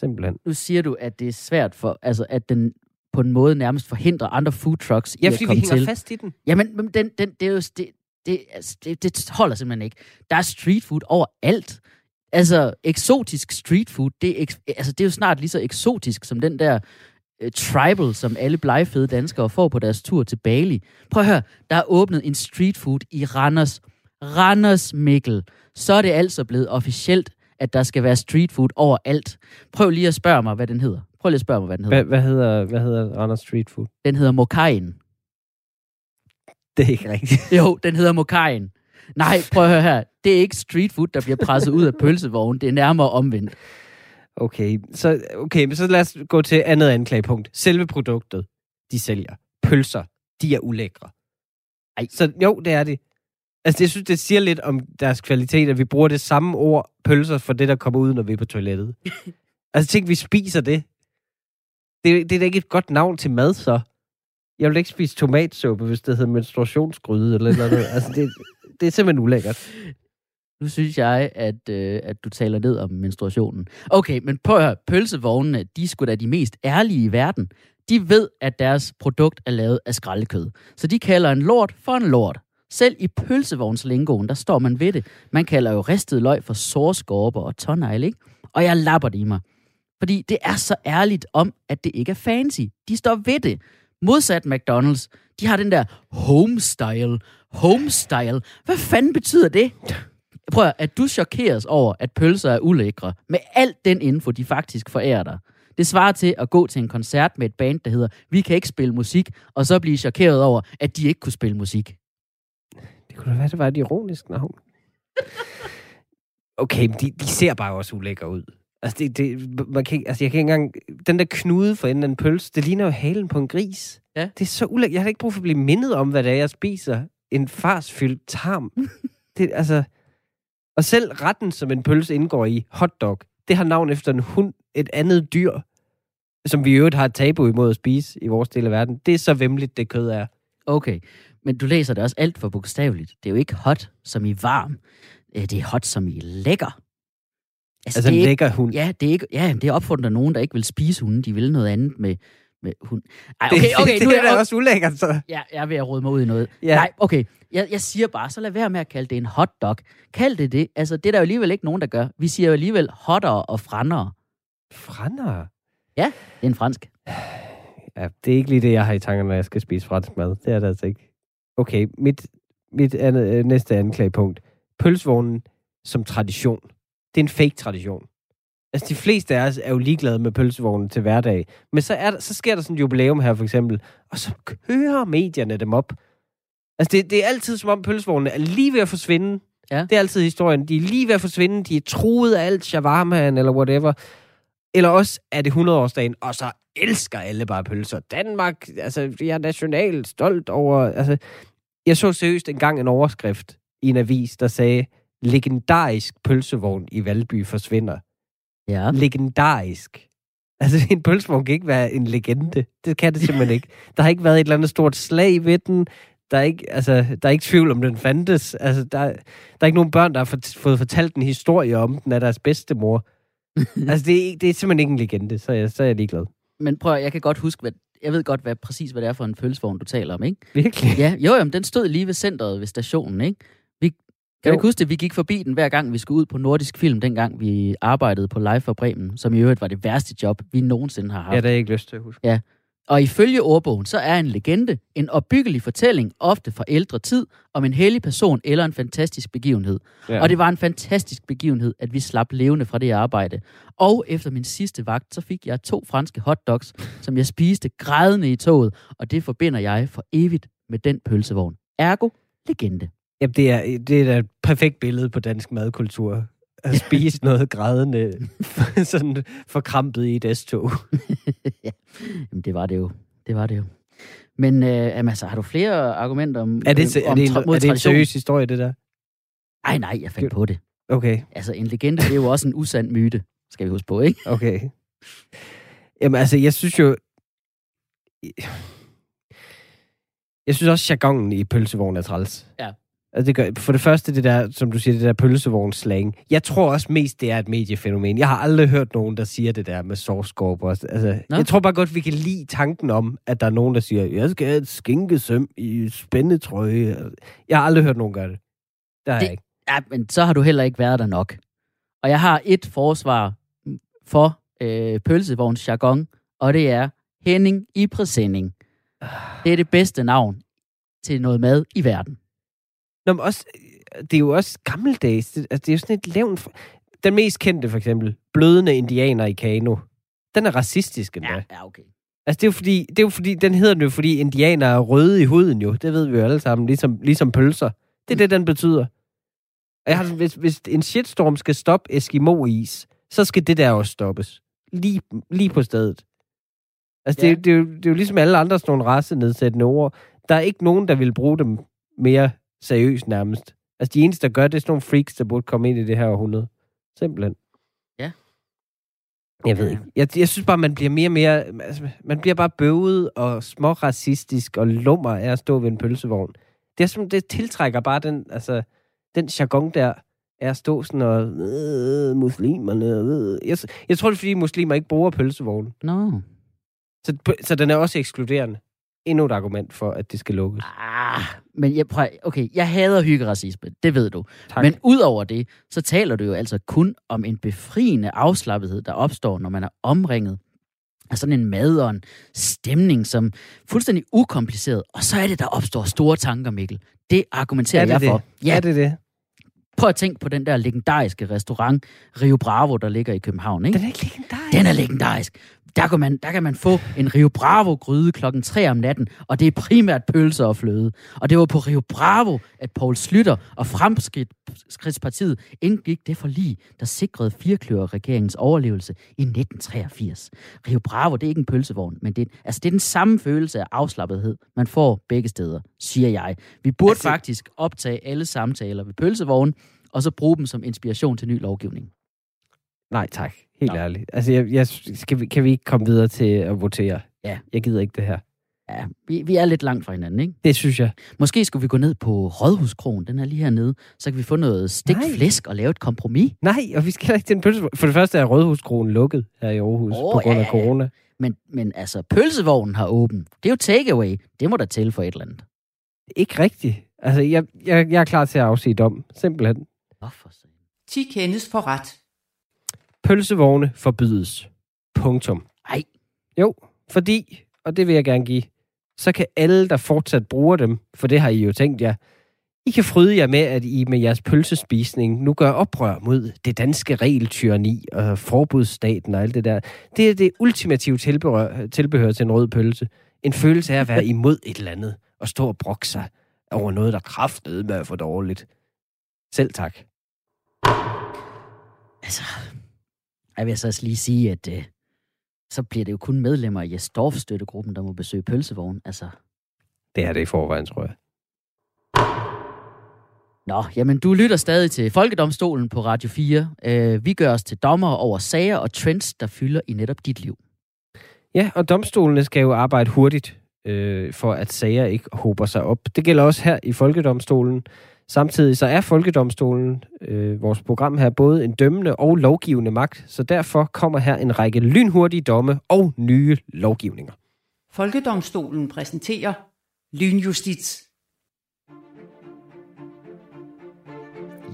Speaker 2: Simpelthen.
Speaker 3: Nu siger du, at det er svært for, altså, at den på en måde nærmest forhindrer andre food trucks i
Speaker 2: Ja,
Speaker 3: at
Speaker 2: fordi vi
Speaker 3: komme
Speaker 2: hænger
Speaker 3: til.
Speaker 2: fast i den.
Speaker 3: Jamen, men den, den, det er jo... Det, det, altså, det, det holder simpelthen ikke. Der er street food overalt. Altså, eksotisk street food, det er, altså, det er jo snart lige så eksotisk som den der uh, tribal, som alle blegfede danskere får på deres tur til Bali. Prøv at høre, der er åbnet en street food i Randers. Randers Mikkel. Så er det altså blevet officielt, at der skal være street food overalt. Prøv lige at spørge mig, hvad den hedder. Prøv lige at spørge mig, hvad den hedder.
Speaker 2: Hvad, hvad, hedder, hvad hedder Randers Street Food?
Speaker 3: Den hedder Mokajen.
Speaker 2: Det er ikke rigtigt.
Speaker 3: Jo, den hedder Mokajen. Nej, prøv at høre her. Det er ikke street food, der bliver presset ud af pølsevognen. Det er nærmere omvendt.
Speaker 2: Okay, så, okay, så lad os gå til andet anklagepunkt. Selve produktet, de sælger. Pølser, de er ulækre.
Speaker 3: Ej.
Speaker 2: Så jo, det er det. Altså, jeg synes, det siger lidt om deres kvalitet, at vi bruger det samme ord, pølser, for det, der kommer ud, når vi er på toilettet. altså, tænk, vi spiser det. Det, det er da ikke et godt navn til mad, så. Jeg vil ikke spise tomatsuppe, hvis det hedder menstruationsgryde eller noget altså, det, det er simpelthen ulækkert.
Speaker 3: Nu synes jeg, at, øh, at du taler ned om menstruationen. Okay, men prøv at høre. Pølsevognene, de er sgu da de mest ærlige i verden. De ved, at deres produkt er lavet af skraldekød. Så de kalder en lort for en lort. Selv i pølsevognslingoen, der står man ved det. Man kalder jo ristet løg for sårskorper og tonnegle, ikke? Og jeg lapper det i mig. Fordi det er så ærligt om, at det ikke er fancy. De står ved det. Modsat McDonald's, de har den der homestyle. Homestyle. Hvad fanden betyder det? Prøv at, at du chokeres over, at pølser er ulækre, med alt den info, de faktisk forærer dig. Det svarer til at gå til en koncert med et band, der hedder Vi kan ikke spille musik, og så blive chokeret over, at de ikke kunne spille musik.
Speaker 2: Det kunne da være, det var et ironisk navn. Okay, men de, de ser bare også ulækre ud. Altså, det, det, man kan, altså, jeg kan ikke engang... Den der knude for enden af en pølse, det ligner jo halen på en gris.
Speaker 3: Ja.
Speaker 2: Det er så ulækkert. Jeg har ikke brug for at blive mindet om, hvad det er, jeg spiser. En farsfyldt tarm. det, altså... Og selv retten, som en pølse indgår i, hotdog, det har navn efter en hund, et andet dyr, som vi i øvrigt har et tabu imod at spise i vores del af verden. Det er så vemmeligt, det kød er.
Speaker 3: Okay, men du læser det også alt for bogstaveligt. Det er jo ikke hot som i varm. Øh, Det er hot som i lækker.
Speaker 2: Altså,
Speaker 3: det er
Speaker 2: en lækker hund.
Speaker 3: Ja, det er, ikke, ja, det er opfundet af nogen, der ikke vil spise hunden. De vil noget andet med, med hund. Ej, okay, okay,
Speaker 2: det,
Speaker 3: nu
Speaker 2: det
Speaker 3: er
Speaker 2: er da
Speaker 3: jeg,
Speaker 2: også ulækkert, så.
Speaker 3: ja, jeg er ved at rode mig ud i noget.
Speaker 2: Ja.
Speaker 3: Nej, okay. Jeg, jeg siger bare, så lad være med at kalde det en hotdog. Kald det det. Altså, det er der jo alligevel ikke nogen, der gør. Vi siger jo alligevel hotter og frandere.
Speaker 2: Frander.
Speaker 3: Det er en fransk.
Speaker 2: Ja, det er ikke lige det, jeg har i tankerne, når jeg skal spise fransk mad. Det er det altså ikke. Okay, mit, mit andet, øh, næste anklagepunkt. Pølsevognen som tradition. Det er en fake tradition. Altså, de fleste af os er jo ligeglade med pølsevognen til hverdag. Men så, er der, så sker der sådan et jubilæum her, for eksempel, og så kører medierne dem op. Altså, det, det er altid som om pølsevognene er lige ved at forsvinde.
Speaker 3: Ja.
Speaker 2: Det er altid historien. De er lige ved at forsvinde. De er truet af alt shawarmaen eller whatever. Eller også er det 100-årsdagen, og så elsker alle bare pølser. Danmark, altså, jeg er nationalt stolt over... Altså, jeg så seriøst engang en overskrift i en avis, der sagde, legendarisk pølsevogn i Valby forsvinder.
Speaker 3: Ja.
Speaker 2: Legendarisk. Altså, en pølsevogn kan ikke være en legende. Det kan det simpelthen ikke. Der har ikke været et eller andet stort slag ved den. Der er ikke, altså, der er ikke tvivl om, den fandtes. Altså, der, der er ikke nogen børn, der har fået- fået fortalt en historie om den af deres bedstemor. altså, det er, det er simpelthen ikke en legende, så jeg, så er jeg ligeglad.
Speaker 3: Men prøv jeg kan godt huske, hvad, jeg ved godt hvad, præcis, hvad det er for en pølsevogn, du taler om, ikke?
Speaker 2: Virkelig.
Speaker 3: Ja, jo, jo, men den stod lige ved centret ved stationen, ikke? Kan
Speaker 2: Jo.
Speaker 3: du ikke huske det? Vi gik forbi den hver gang, vi skulle ud på Nordisk Film, dengang vi arbejdede på Live for Bremen, som i øvrigt var det værste job, vi nogensinde har haft.
Speaker 2: Ja, det jeg ikke lyst til at huske.
Speaker 3: Og ifølge ordbogen, så er en legende en opbyggelig fortælling, ofte fra ældre tid, om en hellig person eller en fantastisk begivenhed.
Speaker 2: Ja.
Speaker 3: Og det var en fantastisk begivenhed, at vi slap levende fra det arbejde. Og efter min sidste vagt, så fik jeg to franske hotdogs, som jeg spiste grædende i toget, og det forbinder jeg for evigt med den pølsevogn. Ergo, legende.
Speaker 2: Jamen, det er, det er da et perfekt billede på dansk madkultur. At spise noget grædende, sådan forkrampet i et S-tog.
Speaker 3: Jamen, det var det jo. Det var det jo. Men øh, jamen, altså, har du flere argumenter om,
Speaker 2: Er det,
Speaker 3: øh,
Speaker 2: er
Speaker 3: om
Speaker 2: det, en, er det en seriøs historie, det der?
Speaker 3: Ej, nej, jeg fandt på det.
Speaker 2: Okay,
Speaker 3: Altså, en legende, det er jo også en usand myte, skal vi huske på, ikke?
Speaker 2: okay. Jamen, altså, jeg synes jo... Jeg synes også, jargonen i pølsevognen er træls.
Speaker 3: Ja.
Speaker 2: Altså, det gør, for det første, det der, som du siger, det der pølsevogns-slang. Jeg tror også mest, det er et mediefænomen. Jeg har aldrig hørt nogen, der siger det der med sovskorper. Altså,
Speaker 3: Nå.
Speaker 2: jeg tror bare godt, vi kan lide tanken om, at der er nogen, der siger, jeg skal have et skinkesøm i spændetrøje. Jeg har aldrig hørt nogen gøre det. Der har
Speaker 3: Det-
Speaker 2: jeg ikke.
Speaker 3: Ja, men så har du heller ikke været der nok. Og jeg har et forsvar for øh, pølsevogns jargon, og det er Henning i præsending. Det er det bedste navn til noget mad i verden.
Speaker 2: Nå, men også, det er jo også gammeldags. Det, altså, det er jo sådan et levn... Den mest kendte, for eksempel, blødende indianer i Kano. Den er racistisk endda. Ja.
Speaker 3: ja okay.
Speaker 2: Altså, det er, jo fordi, det er jo fordi, den hedder den jo, fordi indianer er røde i huden jo. Det ved vi jo alle sammen, ligesom, ligesom pølser. Det er det, den betyder. Og jeg har, hvis, hvis en shitstorm skal stoppe Eskimo-is, så skal det der også stoppes. Lige, lige på stedet. Altså,
Speaker 3: Ja.
Speaker 2: det, er- det, er jo, det er jo ligesom alle andre sådan nogle racenedsættende ord. Der er ikke nogen, der vil bruge dem mere seriøst nærmest. Altså, de eneste, der gør det, er sådan nogle freaks, der burde komme ind i det her århundrede. Simpelthen. Jeg ved ikke. Jeg, jeg synes bare, man bliver mere og mere... Altså, man bliver bare bøvet og småracistisk og lummer af at stå ved en pølsevogn. Det, er som, det tiltrækker bare den, altså, den jargon der er at stå sådan og... Øh, muslimerne... Øh. Jeg, jeg tror, det er, fordi muslimer ikke bruger pølsevognen.
Speaker 3: Nå.
Speaker 2: Så, så den er også ekskluderende. Endnu et argument for, at det skal lukkes.
Speaker 3: Ah, men jeg, prøv, okay, jeg hader hyggeracisme, det ved du.
Speaker 2: Tak.
Speaker 3: Men udover det, så taler du jo altså kun om en befriende afslappethed, der opstår, når man er omringet af sådan en mad og en stemning, som fuldstændig ukompliceret. Og så er det, der opstår store tanker, Mikkel. Det argumenterer
Speaker 2: er det
Speaker 3: jeg
Speaker 2: det?
Speaker 3: for.
Speaker 2: Ja. Er det det?
Speaker 3: Prøv at tænke på den der legendariske restaurant Rio Bravo, der ligger i København. Ikke?
Speaker 2: Den er ikke legendarisk.
Speaker 3: Den er legendarisk. Der kan, man, der kan man få en Rio Bravo gryde klokken 3 om natten, og det er primært pølser og fløde. Og det var på Rio Bravo, at Poul Slytter og Fremskridtspartiet indgik det forlig, der sikrede firkløver-regeringens overlevelse i 1983. Rio Bravo, det er ikke en pølsevogn, men det er, altså, det er den samme følelse af afslappethed, man får begge steder, siger jeg. Vi burde altså... faktisk optage alle samtaler ved pølsevognen, og så bruge dem som inspiration til ny lovgivning.
Speaker 2: Nej, tak. Helt
Speaker 3: Nå.
Speaker 2: ærligt. Altså, jeg, jeg, skal vi, kan vi ikke komme videre til at votere?
Speaker 3: Ja.
Speaker 2: Jeg gider ikke det her.
Speaker 3: Ja, vi, vi er lidt langt fra hinanden, ikke?
Speaker 2: Det synes jeg.
Speaker 3: Måske skulle vi gå ned på Rådhuskronen, den er lige hernede, så kan vi få noget stegt
Speaker 2: Nej.
Speaker 3: flæsk og lave et kompromis.
Speaker 2: Nej, og vi skal ikke til en pølsevogn. For det første er Rådhuskronen lukket her i Aarhus oh, på grund
Speaker 3: ja,
Speaker 2: af corona.
Speaker 3: Men, men altså, pølsevognen har åben. Det er jo takeaway. Det må der til for et eller andet.
Speaker 2: Ikke rigtigt. Altså, jeg, jeg, jeg er klar til at afsige dom. Simpelthen.
Speaker 3: Hvorfor så?
Speaker 1: 10 kendes for ret.
Speaker 2: Pølsevogne forbydes. Punktum.
Speaker 3: Ej.
Speaker 2: Jo, fordi, og det vil jeg gerne give, så kan alle, der fortsat bruger dem, for det har I jo tænkt jer, I kan fryde jer med, at I med jeres pølsespisning nu gør oprør mod det danske regeltyranni og forbudsstaten og alt det der. Det er det ultimative tilbehør, tilbehør til en rød pølse. En følelse af at være imod et eller andet og stå og brokke sig over noget, der kraftede med få dårligt. Selv tak.
Speaker 3: Altså, jeg vil så også lige sige, at øh, så bliver det jo kun medlemmer af Jes Dorf-støttegruppen, der må besøge pølsevognen. Altså,
Speaker 2: Det er det i forvejen, tror jeg.
Speaker 3: Nå, jamen du lytter stadig til Folkedomstolen på Radio 4. Øh, vi gør os til dommer over sager og trends, der fylder i netop dit liv.
Speaker 2: Ja, og domstolene skal jo arbejde hurtigt, øh, for at sager ikke hober sig op. Det gælder også her i Folkedomstolen. Samtidig så er Folkedomstolen, øh, vores program her, både en dømmende og lovgivende magt, så derfor kommer her en række lynhurtige domme og nye lovgivninger.
Speaker 1: Folkedomstolen præsenterer Lynjustits.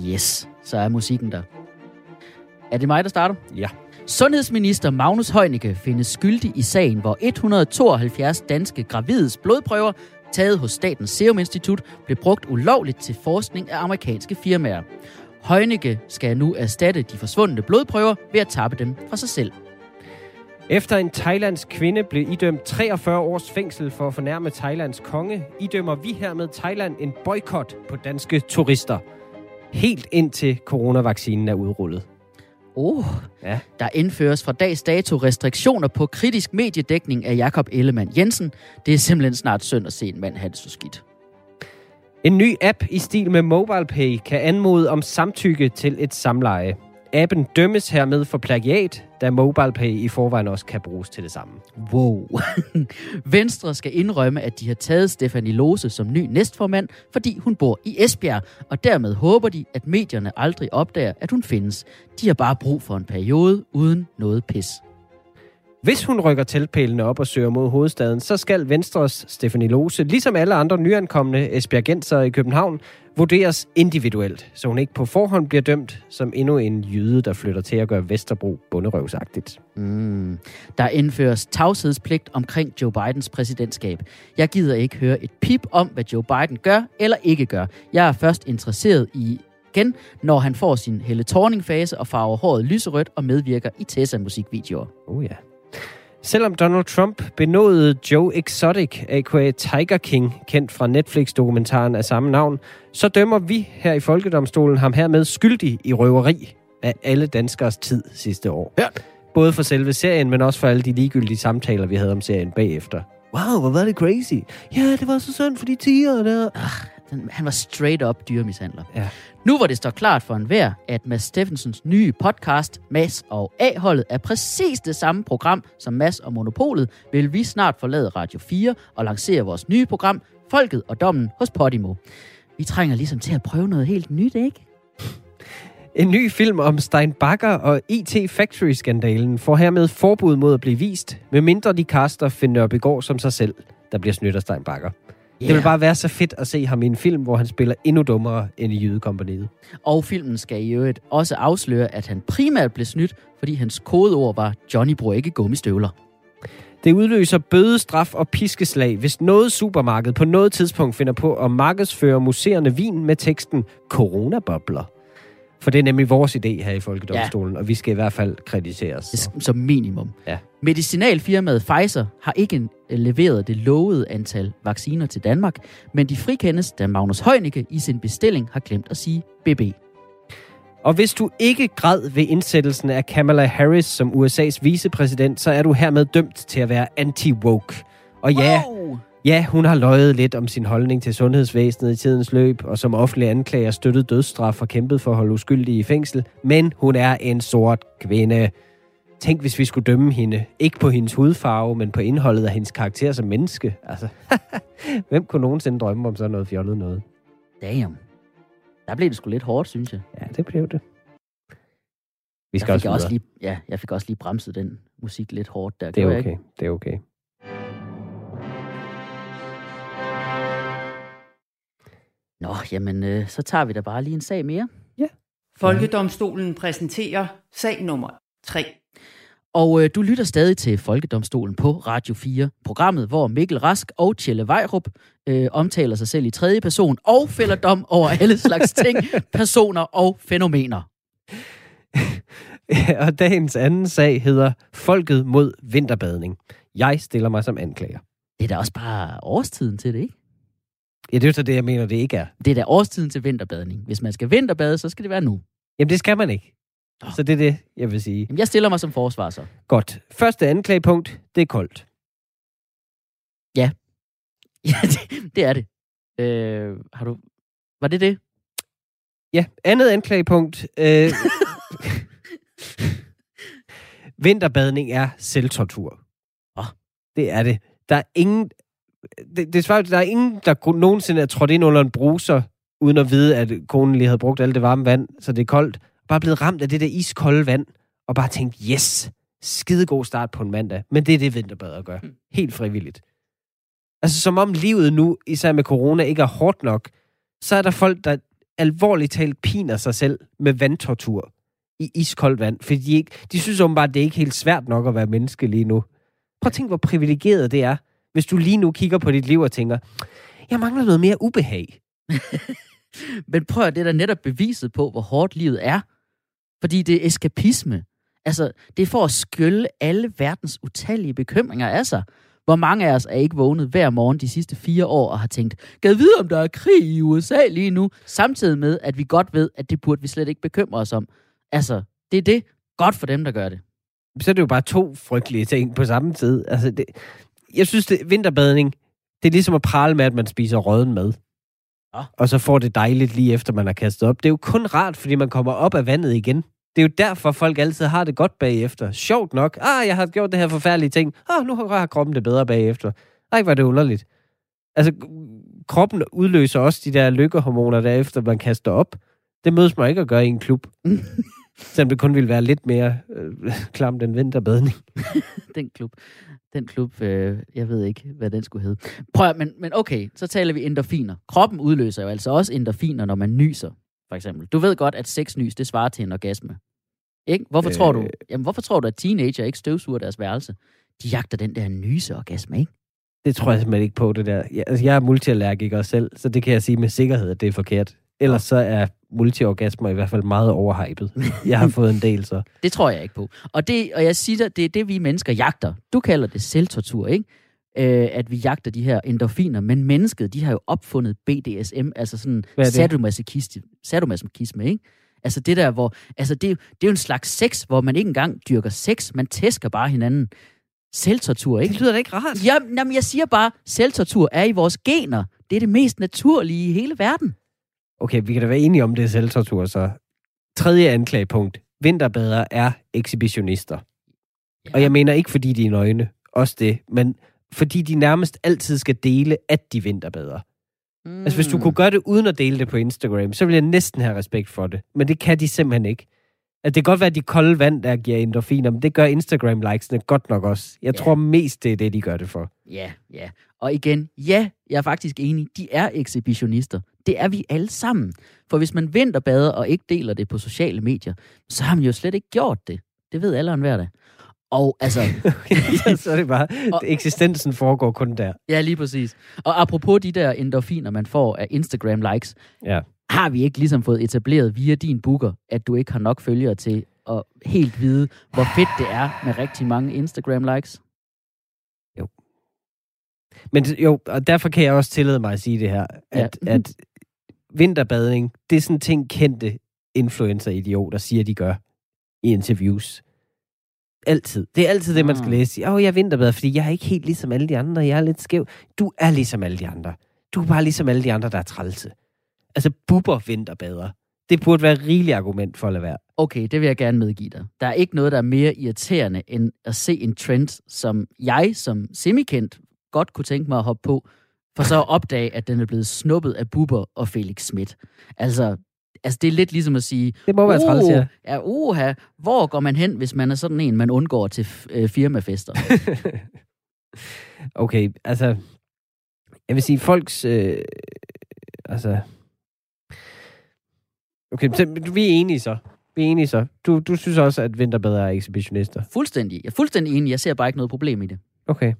Speaker 3: Yes, så er musikken der. Er det mig, der starter?
Speaker 2: Ja.
Speaker 3: Sundhedsminister Magnus Heunicke findes skyldig i sagen, hvor 172 danske gravides blodprøver, taget hos Statens Serum Institut, blev brugt ulovligt til forskning af amerikanske firmaer. Heunicke skal nu erstatte de forsvundne blodprøver ved at tappe dem fra sig selv.
Speaker 2: Efter en thailandsk kvinde blev idømt 43 års fængsel for at fornærme Thailands konge, idømmer vi hermed Thailand en boykot på danske turister. Helt indtil coronavaccinen er udrullet.
Speaker 3: Oh,
Speaker 2: Ja.
Speaker 3: der indføres fra dags dato restriktioner på kritisk mediedækning af Jakob Ellemann Jensen. Det er simpelthen snart synd at se en mand have det så skidt.
Speaker 2: En ny app i stil med MobilePay kan anmode om samtykke til et samleje. Appen dømmes hermed for plagiat, da MobilePay i forvejen også kan bruges til det samme.
Speaker 3: Wow. Venstre skal indrømme, at de har taget Stefanie Lose som ny næstformand, fordi hun bor i Esbjerg, og dermed håber de, at medierne aldrig opdager, at hun findes. De har bare brug for en periode uden noget pis.
Speaker 2: Hvis hun rykker teltpælene op og søger mod hovedstaden, så skal Venstres Stefanie Lose, ligesom alle andre nyankomne Esbjergenser i København, vurderes individuelt, så hun ikke på forhånd bliver dømt som endnu en jyde, der flytter til at gøre Vesterbro bunderøvsagtigt.
Speaker 3: Mm. Der indføres tavshedspligt omkring Joe Bidens præsidentskab. Jeg gider ikke høre et pip om, hvad Joe Biden gør eller ikke gør. Jeg er først interesseret i igen, når han får sin Helle Thorning-fase og farver håret lyserødt og medvirker i Tessa-musikvideoer.
Speaker 2: Oh ja. Selvom Donald Trump benådede Joe Exotic, a.k.a. Tiger King, kendt fra Netflix-dokumentaren af samme navn, så dømmer vi her i Folkedomstolen ham hermed skyldig i røveri af alle danskers tid sidste år.
Speaker 3: Ja.
Speaker 2: Både for selve serien, men også for alle de ligegyldige samtaler, vi havde om serien bagefter. Wow, hvor var det crazy. Ja, det var så synd for de tiger der.
Speaker 3: Han, han var straight up dyremishandler.
Speaker 2: Ja.
Speaker 3: Nu hvor det står klart for enhver, at Mads Steffensens nye podcast, Mads og A-holdet, er præcis det samme program som Mads og Monopolet, vil vi snart forlade Radio 4 og lancere vores nye program, Folket og Dommen hos Podimo. Vi trænger ligesom til at prøve noget helt nyt, ikke?
Speaker 2: En ny film om Stein Bakker og IT Factory-skandalen får hermed forbud mod at blive vist, medmindre de kaster Finn Nørbegaard som sig selv, der bliver snydt af Stein Bakker. Yeah. Det vil bare være så fedt at se ham i en film, hvor han spiller endnu dummere end i Jydekompaniet.
Speaker 3: Og filmen skal i øvrigt også afsløre, at han primært blev snydt, fordi hans kodeord var Johnny bruger ikke gummistøvler.
Speaker 2: Det udløser bødestraf og piskeslag, hvis noget supermarked på noget tidspunkt finder på at markedsføre museerne vin med teksten coronabobler. For det er nemlig vores idé her i Folkedomstolen, ja. og vi skal i hvert fald krediteres.
Speaker 3: Er Som minimum.
Speaker 2: Ja.
Speaker 3: Medicinalfirmaet Pfizer har ikke øh, leveret det lovede antal vacciner til Danmark, men de frikendes, da Magnus Heunicke i sin bestilling har glemt at sige BB.
Speaker 2: Og hvis du ikke græd ved indsættelsen af Kamala Harris som USA's vicepræsident, så er du hermed dømt til at være anti-woke. Og ja,
Speaker 3: Wow!
Speaker 2: Ja, hun har løjet lidt om sin holdning til sundhedsvæsenet i tidens løb, og som offentlig anklager støttet dødsstraf og kæmpet for at holde uskyldige i fængsel. Men hun er en sort kvinde. Tænk, hvis vi skulle dømme hende. Ikke på hendes hudfarve, men på indholdet af hendes karakter som menneske. Altså, hvem kunne nogensinde drømme om sådan noget fjollet noget?
Speaker 3: Damn. Der blev det sgu lidt hårdt, synes jeg.
Speaker 2: Ja, det blev det. Vi skal
Speaker 3: Jeg
Speaker 2: også,
Speaker 3: fik også
Speaker 2: videre.
Speaker 3: lige, ja, jeg fik også lige bremset den musik lidt hårdt der.
Speaker 2: Det er okay. Det er okay.
Speaker 3: Nå, jamen, øh, så tager vi da bare lige en sag mere.
Speaker 1: Folkedomstolen præsenterer sag nummer 3.
Speaker 3: Og øh, du lytter stadig til Folkedomstolen på Radio 4, programmet, hvor Mikkel Rask og Tjelle Vejrup øh, omtaler sig selv i tredje person og fælder dom over alle slags ting, personer og fænomener.
Speaker 2: og dagens anden sag hedder Folket mod vinterbadning. Jeg stiller mig som anklager.
Speaker 3: Det er da også bare årstiden til det, ikke?
Speaker 2: Ja, det er jo så det, jeg mener, det ikke er.
Speaker 3: Det er da årstiden til vinterbadning. Hvis man skal vinterbade, så skal det være nu.
Speaker 2: Jamen, det skal man ikke. Så det er det, jeg vil sige.
Speaker 3: Jamen, jeg stiller mig som forsvar så.
Speaker 2: Godt. Første anklagepunkt, det er koldt.
Speaker 3: Ja, det, det er det. Øh, har du... Var det det?
Speaker 2: Ja, andet anklagepunkt. Øh, vinterbadning er selvtortur.
Speaker 3: Åh.
Speaker 2: Det er det. Der er ingen... Det, det svarer, der er ingen, der nogensinde er trådt ind under en bruser, uden at vide, at konen lige havde brugt alt det varme vand, så det er koldt. Bare blevet ramt af det der iskolde vand, og bare tænkt, yes, skidegod start på en mandag. Men det er det, vinterbadere gør.
Speaker 3: Hmm.
Speaker 2: Helt frivilligt. Altså, som om livet nu, især med corona, ikke er hårdt nok, så er der folk, der alvorligt talt piner sig selv med vandtortur i iskoldt vand, fordi de, ikke, de synes åbenbart, at det er ikke helt svært nok at være menneske lige nu. Prøv at tænke, hvor privilegeret det er, hvis du lige nu kigger på dit liv og tænker, jeg mangler noget mere ubehag.
Speaker 3: Men prøv at det er da netop beviset på, hvor hårdt livet er. Fordi det er eskapisme. Altså, det er for at skylle alle verdens utallige bekymringer af sig. Hvor mange af os er ikke vågnet hver morgen de sidste fire år og har tænkt, gad vide, om der er krig i USA lige nu, samtidig med, at vi godt ved, at det burde vi slet ikke bekymre os om. Altså, det er det. Godt for dem, der gør det.
Speaker 2: Så er det jo bare to frygtelige ting på samme tid. Altså, det, jeg synes, det, vinterbadning, det er ligesom at prale med, at man spiser røden mad.
Speaker 3: Ja.
Speaker 2: Og så får det dejligt lige efter, man har kastet op. Det er jo kun rart, fordi man kommer op af vandet igen. Det er jo derfor, folk altid har det godt bagefter. Sjovt nok. Ah, jeg har gjort det her forfærdelige ting. Ah, nu har kroppen det bedre bagefter. Ej, er det underligt. Altså, kroppen udløser også de der lykkehormoner, der efter man kaster op. Det mødes man ikke at gøre i en klub. Selvom det kun ville være lidt mere øh, klamt end vinterbadning.
Speaker 3: Den klub, den klub øh, jeg ved ikke, hvad den skulle hedde. Prøv men, men okay, så taler vi endorfiner. Kroppen udløser jo altså også endorfiner, når man nyser, for eksempel. Du ved godt, at sexnys, det svarer til en orgasme. Ikke? Hvorfor, øh... tror du, jamen, hvorfor tror du, at teenager ikke støvsuger deres værelse? De jagter den der nyseorgasme, ikke?
Speaker 2: Det tror jeg simpelthen ikke på, det der. Jeg, altså, jeg er multiallergiker selv, så det kan jeg sige med sikkerhed, at det er forkert. Ellers så er multiorgasmer i hvert fald meget overhypet. Jeg har fået en del, så.
Speaker 3: Det tror jeg ikke på. Og, det, og jeg siger dig, det er det, vi mennesker jagter. Du kalder det selvtortur, ikke? Øh, at vi jagter de her endorfiner, men mennesket, de har jo opfundet BDSM, altså sådan sadomasochisme, sadomasochisme, ikke? Altså det der, hvor, altså det, er jo- det er jo en slags sex, hvor man ikke engang dyrker sex, man tæsker bare hinanden. Selvtortur, ikke?
Speaker 2: Det lyder da ikke rart.
Speaker 3: Ja, jamen, jeg siger bare, selvtortur er i vores gener. Det er det mest naturlige i hele verden.
Speaker 2: Okay, vi kan da være enige om det er selvtortur, så. Tredje anklagepunkt. Vinterbader er ekshibitionister. Ja. Og jeg mener ikke, fordi de er nøgne, også det, men fordi de nærmest altid skal dele, at de vinterbader. Mm. Altså, hvis du kunne gøre det uden at dele det på Instagram, så ville jeg næsten have respekt for det. Men det kan de simpelthen ikke. At det kan godt være, at de kolde vand, der giver endorfiner, men det gør Instagram-likesene godt nok også. Jeg ja. tror mest, det er det, de gør det for.
Speaker 3: Ja, ja. Og igen, ja, jeg er faktisk enig. De er ekshibitionister. Det er vi alle sammen. For hvis man vinterbader og ikke deler det på sociale medier, så har man jo slet ikke gjort det. Det ved alle hver dag. Og altså...
Speaker 2: så er det bare, og, eksistensen foregår kun der.
Speaker 3: Ja, lige præcis. Og apropos de der endorfiner, man får af Instagram-likes, ja. har vi ikke ligesom fået etableret via din booker, at du ikke har nok følgere til at helt vide, hvor fedt det er med rigtig mange Instagram-likes?
Speaker 2: Jo. Men jo, og derfor kan jeg også tillade mig at sige det her, at, ja. at vinterbadning, det er sådan ting kendte influencer-idioter siger, de gør i interviews. Altid. Det er altid det, man skal ah. læse. Åh, oh, jeg er vinterbader, fordi jeg er ikke helt ligesom alle de andre. Jeg er lidt skæv. Du er ligesom alle de andre. Du er bare ligesom alle de andre, der er trælse. Altså, buber vinterbader. Det burde være et rigeligt argument for at lade være.
Speaker 3: Okay, det vil jeg gerne medgive dig. Der er ikke noget, der er mere irriterende, end at se en trend, som jeg som semikendt godt kunne tænke mig at hoppe på, for så at opdage, at den er blevet snuppet af Buber og Felix Schmidt. Altså, altså det er lidt ligesom at sige...
Speaker 2: Det må være uh, træls, ja.
Speaker 3: ja. Uha, hvor går man hen, hvis man er sådan en, man undgår til øh, firmafester?
Speaker 2: okay, altså... Jeg vil sige, folks... Øh, altså... Okay, så, vi er enige så. Vi er enige så. Du, du synes også, at vinterbad er ekshibitionister?
Speaker 3: Fuldstændig. Jeg er fuldstændig enig. Jeg ser bare ikke noget problem i det.
Speaker 2: Okay.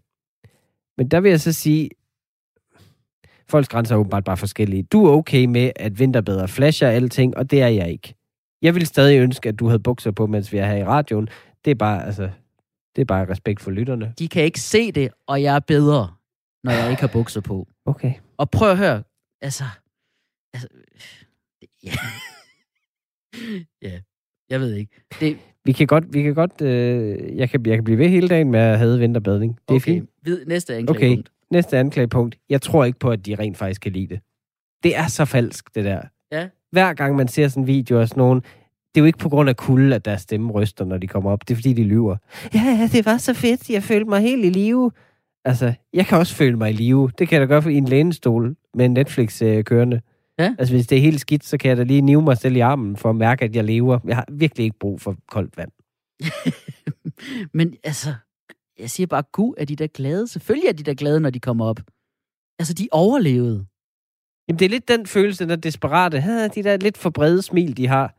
Speaker 2: Men der vil jeg så sige, folks grænser er åbenbart bare forskellige. Du er okay med, at vinterbader flasher alting, og det er jeg ikke. Jeg vil stadig ønske, at du havde bukser på, mens vi er her i radioen. Det er bare, altså, det er bare respekt for lytterne.
Speaker 3: De kan ikke se det, og jeg er bedre, når jeg ikke har bukser på.
Speaker 2: Okay.
Speaker 3: Og prøv at høre, altså... altså ja. ja, jeg ved ikke. Det,
Speaker 2: vi kan godt, vi kan godt øh, jeg, kan, jeg kan blive ved hele dagen med at have vinterbadning. Det okay. er fint.
Speaker 3: Vid, næste anklagepunkt.
Speaker 2: Okay, næste anklagepunkt. Jeg tror ikke på, at de rent faktisk kan lide det. Det er så falsk, det der.
Speaker 3: Ja.
Speaker 2: Hver gang man ser sådan en video af sådan nogen, det er jo ikke på grund af kulde, at deres stemme ryster, når de kommer op. Det er fordi, de lyver. Ja, ja, det var så fedt. Jeg følte mig helt i live. Altså, jeg kan også føle mig i live. Det kan jeg da gøre for i en lænestol med en Netflix øh, kørende. Ja. Altså, hvis det er helt skidt, så kan jeg da lige nive mig selv i armen for at mærke, at jeg lever. Jeg har virkelig ikke brug for koldt vand.
Speaker 3: Men altså, jeg siger bare, gud, er de der glade? Selvfølgelig er de der glade, når de kommer op. Altså, de overlevede.
Speaker 2: Jamen, det er lidt den følelse, der desperate. Ha, de der lidt for brede smil, de har.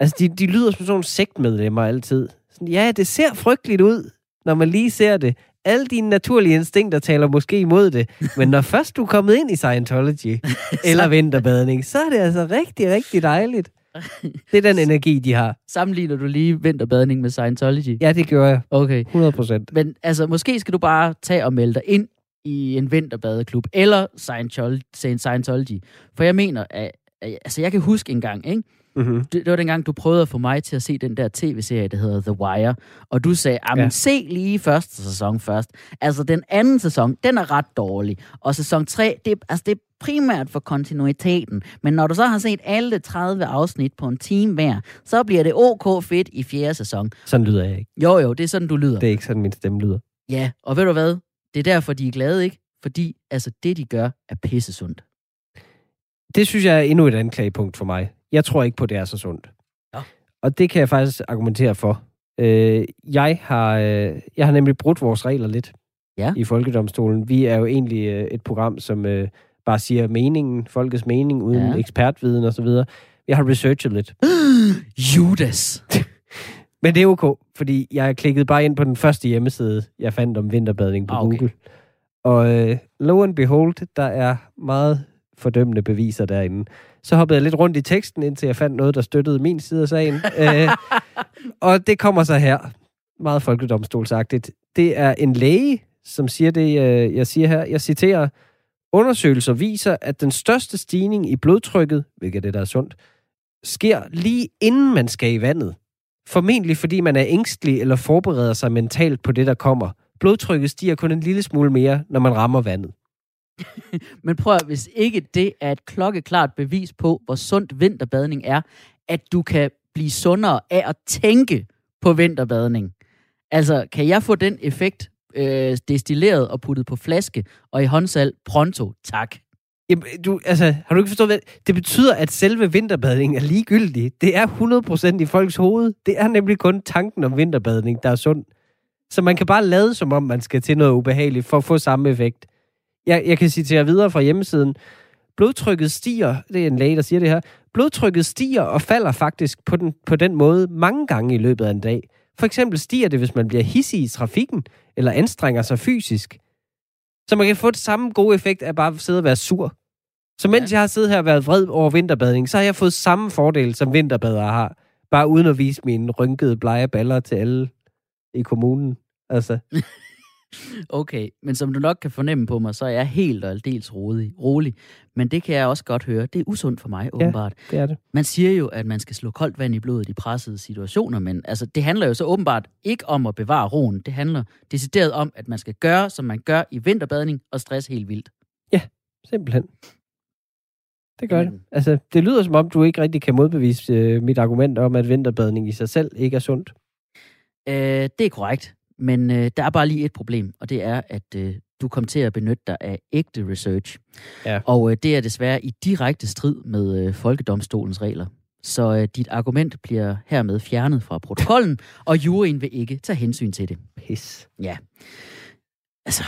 Speaker 2: Altså, de, de lyder som sådan nogle sektmedlemmer altid. Sådan, ja, det ser frygteligt ud, når man lige ser det alle dine naturlige instinkter taler måske imod det, men når først du er kommet ind i Scientology eller vinterbadning, så er det altså rigtig, rigtig dejligt. Det er den energi, de har.
Speaker 3: Sammenligner du lige vinterbadning med Scientology?
Speaker 2: Ja, det gør jeg.
Speaker 3: Okay.
Speaker 2: 100 procent.
Speaker 3: Men altså, måske skal du bare tage og melde dig ind i en vinterbadeklub, eller Scientology, Scientology. For jeg mener, at, altså jeg kan huske en gang, ikke? Mm-hmm. Det, det var dengang, du prøvede at få mig til at se den der tv-serie, der hedder The Wire. Og du sagde, ja. se lige første sæson først. Altså, den anden sæson, den er ret dårlig. Og sæson 3, det, altså, det er primært for kontinuiteten. Men når du så har set alle 30 afsnit på en time hver, så bliver det ok fedt i fjerde sæson.
Speaker 2: Sådan lyder jeg ikke.
Speaker 3: Jo, jo, det er sådan, du lyder.
Speaker 2: Det er ikke sådan, min stemme lyder.
Speaker 3: Ja, og ved du hvad? Det er derfor, de er glade, ikke? Fordi altså, det, de gør, er pissesundt.
Speaker 2: Det synes jeg er endnu et anklagepunkt for mig. Jeg tror ikke på, at det er så sundt. Ja. Og det kan jeg faktisk argumentere for. Øh, jeg, har, øh, jeg har nemlig brudt vores regler lidt ja. i Folkedomstolen. Vi er jo egentlig øh, et program, som øh, bare siger meningen, folkets mening, uden ja. ekspertviden osv. Jeg har researchet lidt.
Speaker 3: Judas!
Speaker 2: Men det er okay, fordi jeg klikkede bare ind på den første hjemmeside, jeg fandt om vinterbadning på ah, okay. Google. Og øh, lo and behold, der er meget fordømmende beviser derinde. Så hoppede jeg lidt rundt i teksten, indtil jeg fandt noget, der støttede min side af sagen. øh, og det kommer så her, meget folkedomstolsagtigt. Det er en læge, som siger det, øh, jeg siger her. Jeg citerer, undersøgelser viser, at den største stigning i blodtrykket, hvilket er det, der er sundt, sker lige inden man skal i vandet. Formentlig fordi man er ængstelig eller forbereder sig mentalt på det, der kommer. Blodtrykket stiger kun en lille smule mere, når man rammer vandet.
Speaker 3: Men prøv at, hvis ikke det er et klokkeklart bevis på, hvor sundt vinterbadning er, at du kan blive sundere af at tænke på vinterbadning. Altså, kan jeg få den effekt øh, destilleret og puttet på flaske og i håndsal pronto? Tak.
Speaker 2: Jamen, du, altså, har du ikke forstået, hvad? Det betyder, at selve vinterbadning er ligegyldig. Det er 100% i folks hoved. Det er nemlig kun tanken om vinterbadning, der er sund. Så man kan bare lade, som om man skal til noget ubehageligt, for at få samme effekt. Jeg, jeg kan sige til jer videre fra hjemmesiden. Blodtrykket stiger, det er en læge, der siger det her. Blodtrykket stiger og falder faktisk på den, på den måde mange gange i løbet af en dag. For eksempel stiger det, hvis man bliver hissig i trafikken, eller anstrenger sig fysisk. Så man kan få det samme gode effekt af bare at sidde og være sur. Så mens ja. jeg har siddet her og været vred over vinterbadning, så har jeg fået samme fordel, som vinterbadere har. Bare uden at vise mine rynkede, blege baller til alle i kommunen. Altså.
Speaker 3: Okay, men som du nok kan fornemme på mig, så er jeg helt og aldeles rolig, rolig. Men det kan jeg også godt høre. Det er usundt for mig, åbenbart.
Speaker 2: det er det.
Speaker 3: Man siger jo, at man skal slå koldt vand i blodet i pressede situationer, men altså, det handler jo så åbenbart ikke om at bevare roen. Det handler decideret om, at man skal gøre, som man gør i vinterbadning og stress helt vildt.
Speaker 2: Simpelthen. Det gør det.
Speaker 3: Jamen.
Speaker 2: Altså, det lyder som om, du ikke rigtig kan modbevise øh, mit argument om, at vinterbadning i sig selv ikke er sundt.
Speaker 3: Øh, det er korrekt, men øh, der er bare lige et problem, og det er, at øh, du kom til at benytte dig af ægte research.
Speaker 2: Ja.
Speaker 3: Og øh, det er desværre i direkte strid med øh, Folkedomstolens regler. Så øh, dit argument bliver hermed fjernet fra protokollen, og juryen vil ikke tage hensyn til det.
Speaker 2: Pis.
Speaker 3: Ja. Altså,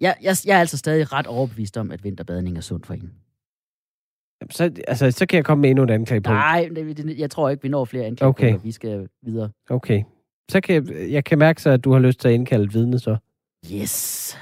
Speaker 3: jeg, jeg, jeg er altså stadig ret overbevist om, at vinterbadning er sundt for en.
Speaker 2: Jamen, Så, altså, så kan jeg komme med endnu et anklagepunkt.
Speaker 3: Nej, det, det, jeg tror ikke, vi når flere anklager.
Speaker 2: Okay.
Speaker 3: Vi skal videre.
Speaker 2: Okay. Så kan jeg, jeg kan mærke så, at du har lyst til at indkalde et vidne så.
Speaker 3: Yes.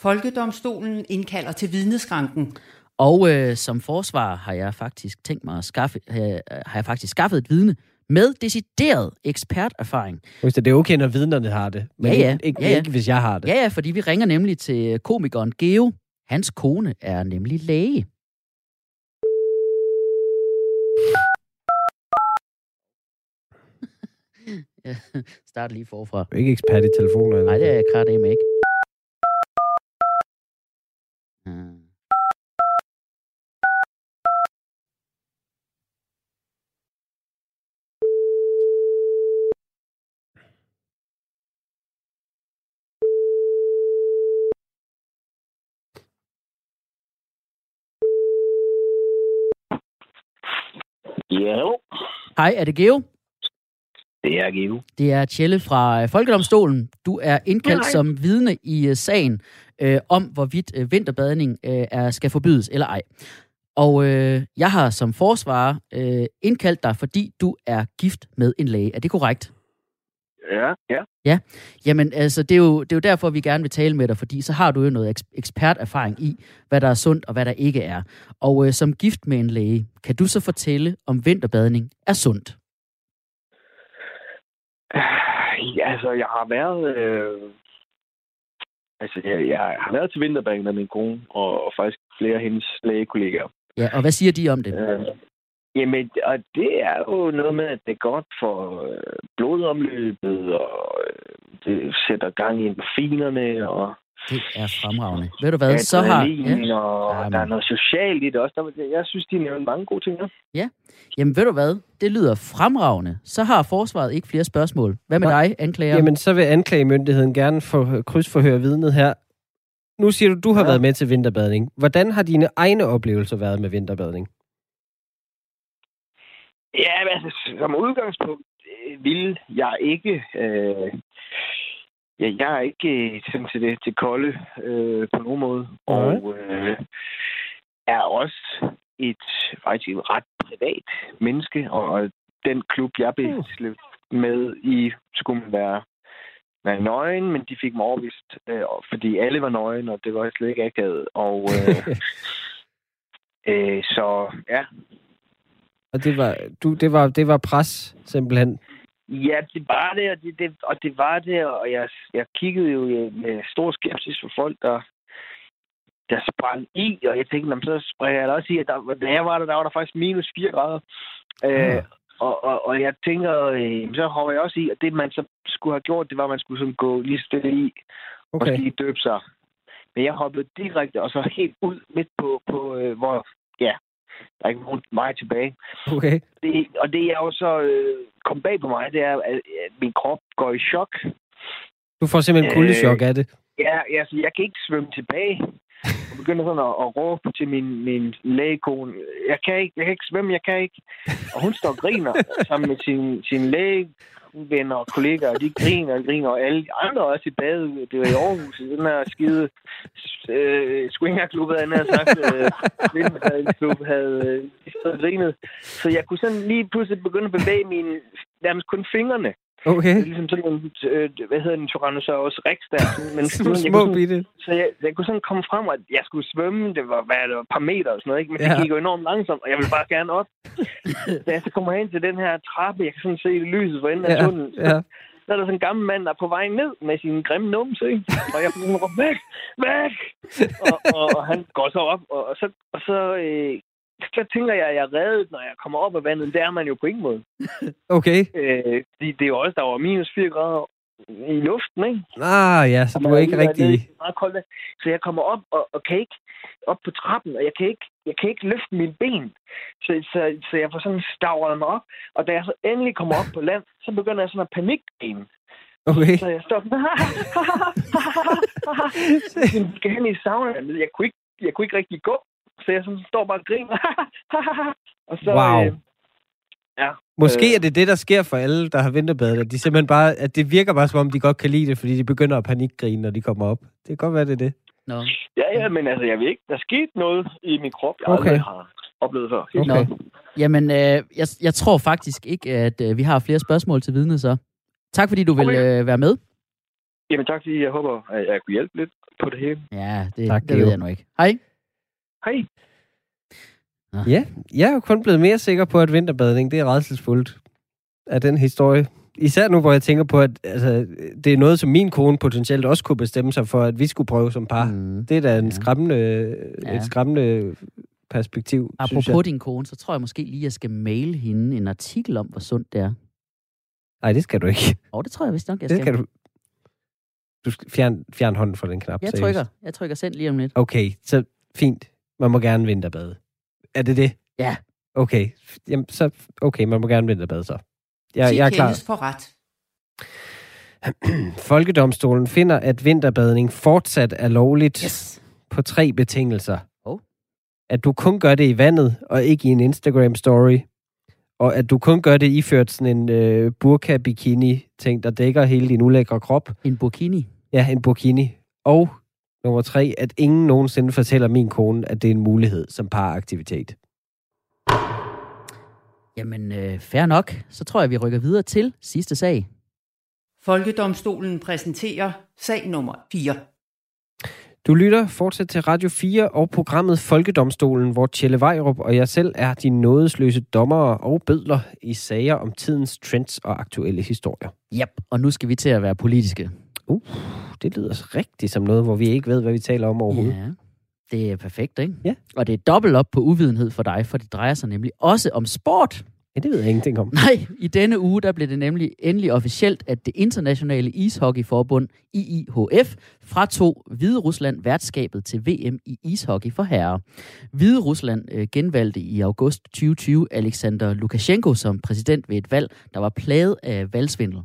Speaker 1: Folkedomstolen indkalder til vidneskranken.
Speaker 3: Og øh, som forsvar har jeg faktisk tænkt mig at skaffe, øh, har jeg faktisk skaffet et vidne med decideret eksperterfaring.
Speaker 2: Hvis det er okay, når vidnerne har det. Men
Speaker 3: Ja, ja.
Speaker 2: Ikke, ikke,
Speaker 3: Ja, ja.
Speaker 2: ikke, hvis jeg har det.
Speaker 3: Ja, ja, fordi vi ringer nemlig til komikeren Geo. Hans kone er nemlig læge. start lige forfra.
Speaker 2: Jeg er ikke ekspert i telefoner.
Speaker 3: Nej, det er jeg kraftedeme ikke. Ah.
Speaker 5: Ja, jo.
Speaker 3: Hej, er det Geo?
Speaker 5: Det er Geo.
Speaker 3: Det er Tjelle fra øh, Folkedomstolen. Du er indkaldt
Speaker 5: Hej.
Speaker 3: som vidne i øh, sagen øh, om, hvorvidt øh, vinterbadning øh, er, skal forbydes eller ej. Og øh, jeg har som forsvarer øh, indkaldt dig, fordi du er gift med en læge. Er det korrekt?
Speaker 5: Ja, ja.
Speaker 3: Jamen, altså, det er, jo, det er jo derfor, vi gerne vil tale med dig, fordi så har du jo noget eks- eksperterfaring i, hvad der er sundt og hvad der ikke er. Og øh, som gift med en læge, kan du så fortælle, om vinterbadning er sundt?
Speaker 5: Ja, altså, jeg har været... Øh... Altså, jeg, jeg har været til vinterbadning med min kone, og, og faktisk flere af hendes lægekollegaer.
Speaker 3: Ja, og hvad siger de om det?
Speaker 5: Øh, jamen, og det er jo noget med, at det er godt for øh, blodomløbet, og øh, det sætter gang i endorfinerne, og
Speaker 3: Det er fremragende. Ved du hvad, så har...
Speaker 5: adrenalin, og
Speaker 3: Jamen.
Speaker 5: der er noget socialt i det også. Der, jeg synes, de nævner mange gode ting. Ja.
Speaker 3: Jamen ved du hvad, det lyder fremragende. Så har forsvaret ikke flere spørgsmål. Hvad med
Speaker 2: Nej.
Speaker 3: dig, anklager?
Speaker 2: Jamen, så vil anklagemyndigheden gerne få krydsforhøre vidnet her. Nu siger du, du har ja.
Speaker 5: Ja.
Speaker 2: været med til vinterbadning. Hvordan har dine egne oplevelser været med vinterbadning?
Speaker 5: Ja, altså, som udgangspunkt øh, vil jeg ikke... Øh, ja, jeg er ikke øh, sådan til det til kolde øh, på nogen måde. Og øh, er også et faktisk et ret privat menneske, og, den klub, jeg blev
Speaker 2: Mm.
Speaker 5: med i, skulle man være, være nøgen, men de fik mig overvist, øh, fordi alle var nøgen, og det var jeg slet ikke akavet. Og øh, øh, så ja,
Speaker 2: Og det var, du, det var, det var pres, simpelthen.
Speaker 5: Ja, det var det, og det, det, og det var det, og jeg, jeg kiggede jo øh, med stor skepsis for folk, der, der sprang i, og jeg tænkte, "Nå, så springer jeg da også i, at der, da jeg var der, der var der faktisk minus 4 grader. Øh,
Speaker 2: Ah.
Speaker 5: og, og, og jeg tænker, øh, så hopper jeg også i, og det man så skulle have gjort, det var, at man skulle sådan gå lige stille i, okay. og lige døbe sig. Men jeg hoppede direkte og så helt ud midt på, på øh, hvor, ja, der er ikke nogen vej tilbage.
Speaker 2: Okay.
Speaker 5: Det, og det er jo så øh, kom bag på mig, det er, at, at min krop går i chok.
Speaker 2: Du får simpelthen kuldechok af det.
Speaker 5: Ja, altså, jeg kan ikke svømme tilbage. Og begynder sådan at, at råbe til min, min lægekone. Jeg kan, ikke, jeg kan ikke svømme, jeg kan ikke. Og hun står og griner sammen med sin, sin lægevenner og kollegaer. De griner og griner, og alle de andre også i badet. Det var i Aarhus, i den her skide øh, swingerklub, havde jeg sagt. Øh, Kvindeklub havde øh, grinet. Så jeg kunne sådan lige pludselig begynde at bevæge mine, nærmest kun fingrene.
Speaker 2: Okay.
Speaker 5: Det er ligesom sådan en, øh, hvad hedder den, Tyrannosaurus rex der. Sådan, Men
Speaker 2: Små,
Speaker 5: sådan, jeg
Speaker 2: små
Speaker 5: kunne sådan,
Speaker 2: bitte.
Speaker 5: så jeg, jeg kunne sådan komme frem, at jeg skulle svømme. Det var, hvad, det var et par meter og sådan noget, ikke? Men
Speaker 2: Ja.
Speaker 5: det gik jo enormt langsomt, og jeg ville bare gerne op. da jeg så kommer hen til den her trappe, jeg kan sådan se lyset for enden af
Speaker 2: Ja,
Speaker 5: tunnelen.
Speaker 2: ja.
Speaker 5: Så er der sådan en gammel mand, der er på vej ned med sin grimme numse, ikke? Og jeg sådan råbt, væk, væk! Og, og, og, han går så op, og, og så, og så, øh, så tænker jeg, at jeg er reddet, når jeg kommer op af vandet. Det er man jo på ingen måde.
Speaker 2: Okay.
Speaker 5: Øh, det, det er jo også, der var minus 4 grader i luften, ikke?
Speaker 2: Ah, ja, så du er ikke rigtig...
Speaker 5: nede meget vand. Så jeg kommer op og, og kan ikke op på trappen, og jeg kan ikke, jeg kan ikke løfte mine ben. Så, så, så jeg får sådan stavret mig op. Og da jeg så endelig kommer op på land, så begynder jeg sådan at panikgrine.
Speaker 2: Okay.
Speaker 5: Så jeg står sådan, jeg skal hen i sauna. Jeg kunne ikke, jeg kunne ikke rigtig gå. Så jeg sådan står bare og griner. og så,
Speaker 2: Wow.
Speaker 5: øh, ja,
Speaker 2: Måske
Speaker 5: Øh.
Speaker 2: er det det, der sker for alle, der har vinterbadet. At de simpelthen bare, at det virker bare, som om de godt kan lide det, fordi de begynder at panikgrine, når de kommer op. Det kan godt være, det er det.
Speaker 3: Nå.
Speaker 5: ja, ja, men altså, jeg ved ikke, der skete noget i min krop, jeg
Speaker 2: Okay.
Speaker 5: aldrig har oplevet før.
Speaker 2: Okay.
Speaker 3: Nå. Jamen, øh, jeg, jeg tror faktisk ikke, at øh, vi har flere spørgsmål til vidne, så. Tak fordi du vil
Speaker 5: Okay.
Speaker 3: øh, være med.
Speaker 5: Jamen tak, fordi jeg håber, at jeg kunne hjælpe lidt på det hele.
Speaker 3: Ja, det,
Speaker 2: Tak,
Speaker 3: det ved jeg nu ikke. Hej.
Speaker 5: Hej.
Speaker 2: Ja, jeg er jo kun blevet mere sikker på, at vinterbadning, det er redselsfuldt af den historie. Især nu, hvor jeg tænker på, at altså, det er noget, som min kone potentielt også kunne bestemme sig for, at vi skulle prøve som par. Mm. Det er da en
Speaker 3: Ja.
Speaker 2: skræmmende,
Speaker 3: Ja.
Speaker 2: et skræmmende perspektiv, synes jeg.
Speaker 3: Apropos din kone, så tror jeg måske lige, jeg skal maile hende en artikel om, hvor sundt det er.
Speaker 2: Nej, det skal du ikke.
Speaker 3: Og det tror jeg vist nok, jeg
Speaker 2: Det
Speaker 3: skal.
Speaker 2: skal du. Du skal fjerne, fjerne hånden fra den knap.
Speaker 3: Jeg
Speaker 2: seriøst.
Speaker 3: trykker. Jeg trykker send lige om lidt.
Speaker 2: Okay, så fint. Man må gerne vinterbade. Er det det?
Speaker 3: Ja.
Speaker 2: Okay, Jamen, så okay, man må gerne vinterbade så. Jeg, jeg er klar.
Speaker 1: for ret.
Speaker 2: Folkedomstolen finder, at vinterbadning fortsat er lovligt
Speaker 3: Yes.
Speaker 2: på tre betingelser.
Speaker 3: Hov.
Speaker 2: At du kun gør det i vandet, og ikke i en Instagram-story. Og at du kun gør det iført sådan en øh, burka-bikini-ting, der dækker hele din ulækre krop.
Speaker 3: En burkini.
Speaker 2: Ja, en burkini. Og nummer tre, at ingen nogensinde fortæller min kone, at det er en mulighed som paraktivitet.
Speaker 3: Jamen, øh, fair nok. Så tror jeg, vi rykker videre til sidste sag.
Speaker 1: Folkedomstolen præsenterer sag nummer 4.
Speaker 2: Du lytter fortsat til Radio 4 og programmet Folkedomstolen, hvor Tjelle Vejrup og jeg selv er de nådesløse dommere og bødler i sager om tidens trends og aktuelle historier.
Speaker 3: Yep. Og nu skal vi til at være politiske.
Speaker 2: Uh, det lyder rigtig som noget, hvor vi ikke ved, hvad vi taler om overhovedet.
Speaker 3: Ja. Det er perfekt, ikke?
Speaker 2: Ja.
Speaker 3: Og det er dobbelt op på uvidenhed for dig, for det drejer sig nemlig også om sport.
Speaker 2: Ja, det ved jeg ingenting om.
Speaker 3: Nej, i denne uge, der blev det nemlig endelig officielt, at det internationale ishockeyforbund, IIHF, fratog Hvide Rusland værtskabet til VM i ishockey for herrer. Hvide Rusland øh, genvalgte i august 2020 Alexander Lukashenko som præsident ved et valg, der var plaget af valgsvindel.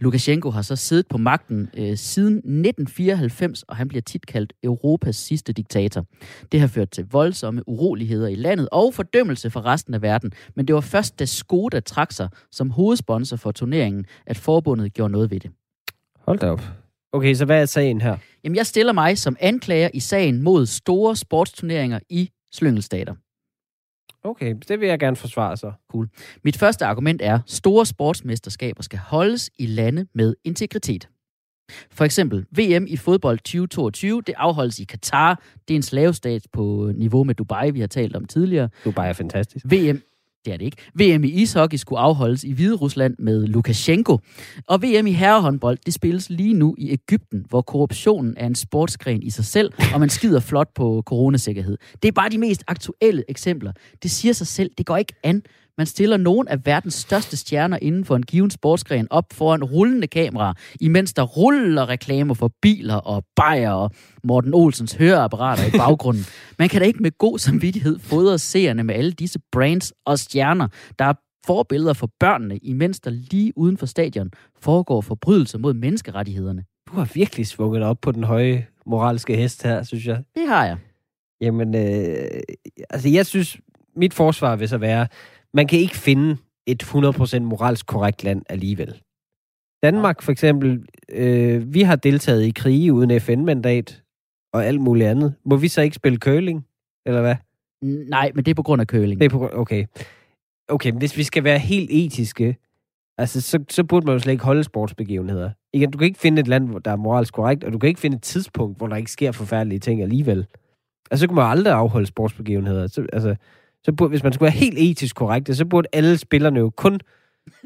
Speaker 3: Lukashenko har så siddet på magten øh, siden 1994, og han bliver tit kaldt Europas sidste diktator. Det har ført til voldsomme uroligheder i landet og fordømmelse fra resten af verden. Men det var først, da Skoda trak sig som hovedsponsor for turneringen, at forbundet gjorde noget ved det.
Speaker 2: Hold da op. Okay, så hvad er sagen her?
Speaker 3: Jamen, jeg stiller mig som anklager i sagen mod store sportsturneringer i slyngelstater.
Speaker 2: Okay, det vil jeg gerne forsvare så.
Speaker 3: Mit første argument er, store sportsmesterskaber skal holdes i lande med integritet. For eksempel VM i fodbold 2022, det afholdes i Katar. Det er en slavestat på niveau med Dubai, vi har talt om tidligere.
Speaker 2: Du er fantastisk.
Speaker 3: VM, det er det ikke. VM i ishockey skulle afholdes i Hvide Rusland med Lukashenko. Og VM i herrehåndbold, det spilles lige nu i Ægypten, hvor korruptionen er en sportsgren i sig selv, og man skider flot på coronasikkerhed. Det er bare de mest aktuelle eksempler. Det siger sig selv, det går ikke an man stiller nogen af verdens største stjerner inden for en given sportsgren op foran rullende kamera, imens der ruller reklamer for biler og bajer og Morten Olsens høreapparater i baggrunden. Man kan da ikke med god samvittighed fodre seerne med alle disse brands og stjerner, der er forbilleder for børnene, imens der lige uden for stadion foregår forbrydelser mod menneskerettighederne.
Speaker 2: Du har virkelig svunget op på den høje moralske hest her, synes jeg.
Speaker 3: Det har jeg.
Speaker 2: Jamen, øh, altså jeg synes, mit forsvar vil så være, man kan ikke finde et 100% moralsk korrekt land alligevel. Danmark for eksempel, øh, vi har deltaget i krige uden FN-mandat og alt muligt andet. Må vi så ikke spille curling, eller hvad?
Speaker 3: Nej, men det er på grund af køling.
Speaker 2: Det er på grund, okay. Okay, men hvis vi skal være helt etiske, altså, så, så burde man jo slet ikke holde sportsbegivenheder. Igen, du kan ikke finde et land, der er moralsk korrekt, og du kan ikke finde et tidspunkt, hvor der ikke sker forfærdelige ting alligevel. Altså, så kan man jo aldrig afholde sportsbegivenheder. Så, altså, så burde, hvis man skulle være helt etisk korrekt, så burde alle spillerne jo kun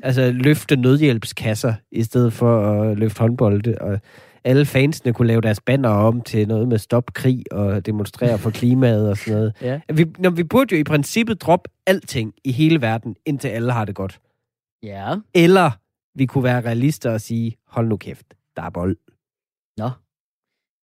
Speaker 2: altså, løfte nødhjælpskasser, i stedet for at løfte håndbolde. Og alle fansene kunne lave deres banner om til noget med stop krig og demonstrere for klimaet og sådan noget.
Speaker 3: Ja.
Speaker 2: Vi, når vi burde jo i princippet droppe alting i hele verden, indtil alle har det godt.
Speaker 3: Ja.
Speaker 2: Eller vi kunne være realister og sige, hold nu kæft, der er bold.
Speaker 3: Nå.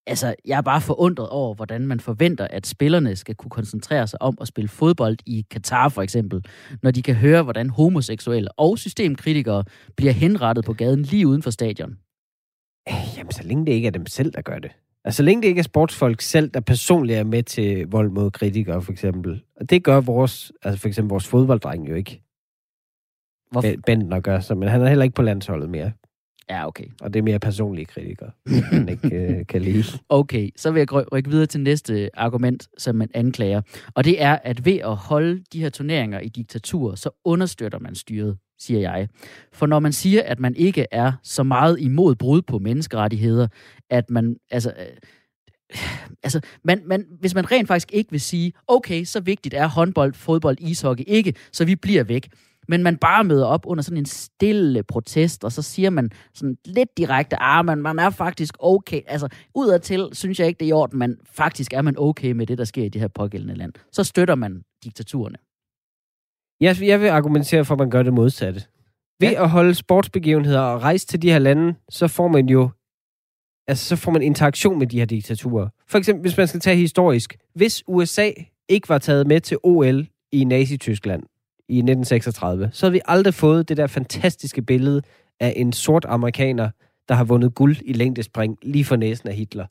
Speaker 3: Altså, jeg er bare forundret over, hvordan man forventer, at spillerne skal kunne koncentrere sig om at spille fodbold i Katar for eksempel, når de kan høre, hvordan homoseksuelle og systemkritikere bliver henrettet på gaden lige uden for stadion.
Speaker 2: Jamen, så længe det ikke er dem selv, der gør det. Altså, så længe det ikke er sportsfolk selv, der personligt er med til vold mod kritikere, for eksempel. Og det gør vores, altså for eksempel vores fodbolddreng jo ikke.
Speaker 3: Hvorfor?
Speaker 2: Ben- Bentner gør så, men han er heller ikke på landsholdet mere.
Speaker 3: Ja, okay.
Speaker 2: Og det er mere personlige kritikere, han ikke øh, kan lide.
Speaker 3: Okay, så vil jeg ry- rykke videre til næste argument, som man anklager. Og det er, at ved at holde de her turneringer i diktaturer, så understøtter man styret, siger jeg. For når man siger, at man ikke er så meget imod brud på menneskerettigheder, at man, altså, øh, altså man, man, hvis man rent faktisk ikke vil sige, okay, så vigtigt er håndbold, fodbold, ishockey ikke, så vi bliver væk. Men man bare møder op under sådan en stille protest, og så siger man sådan lidt direkte, ah, man, man er faktisk okay. Altså, udadtil synes jeg ikke, det er i orden, men faktisk er man okay med det, der sker i det her pågældende land. Så støtter man diktaturerne.
Speaker 2: Jeg, jeg vil argumentere for, at man gør det modsatte. Ved ja. at holde sportsbegivenheder og rejse til de her lande, så får man jo altså, så får man interaktion med de her diktaturer. For eksempel, hvis man skal tage historisk. Hvis USA ikke var taget med til OL i Nazi-Tyskland i 1936, så havde vi aldrig fået det der fantastiske billede af en sort amerikaner, der har vundet guld i længdespring lige for næsen af Hitler,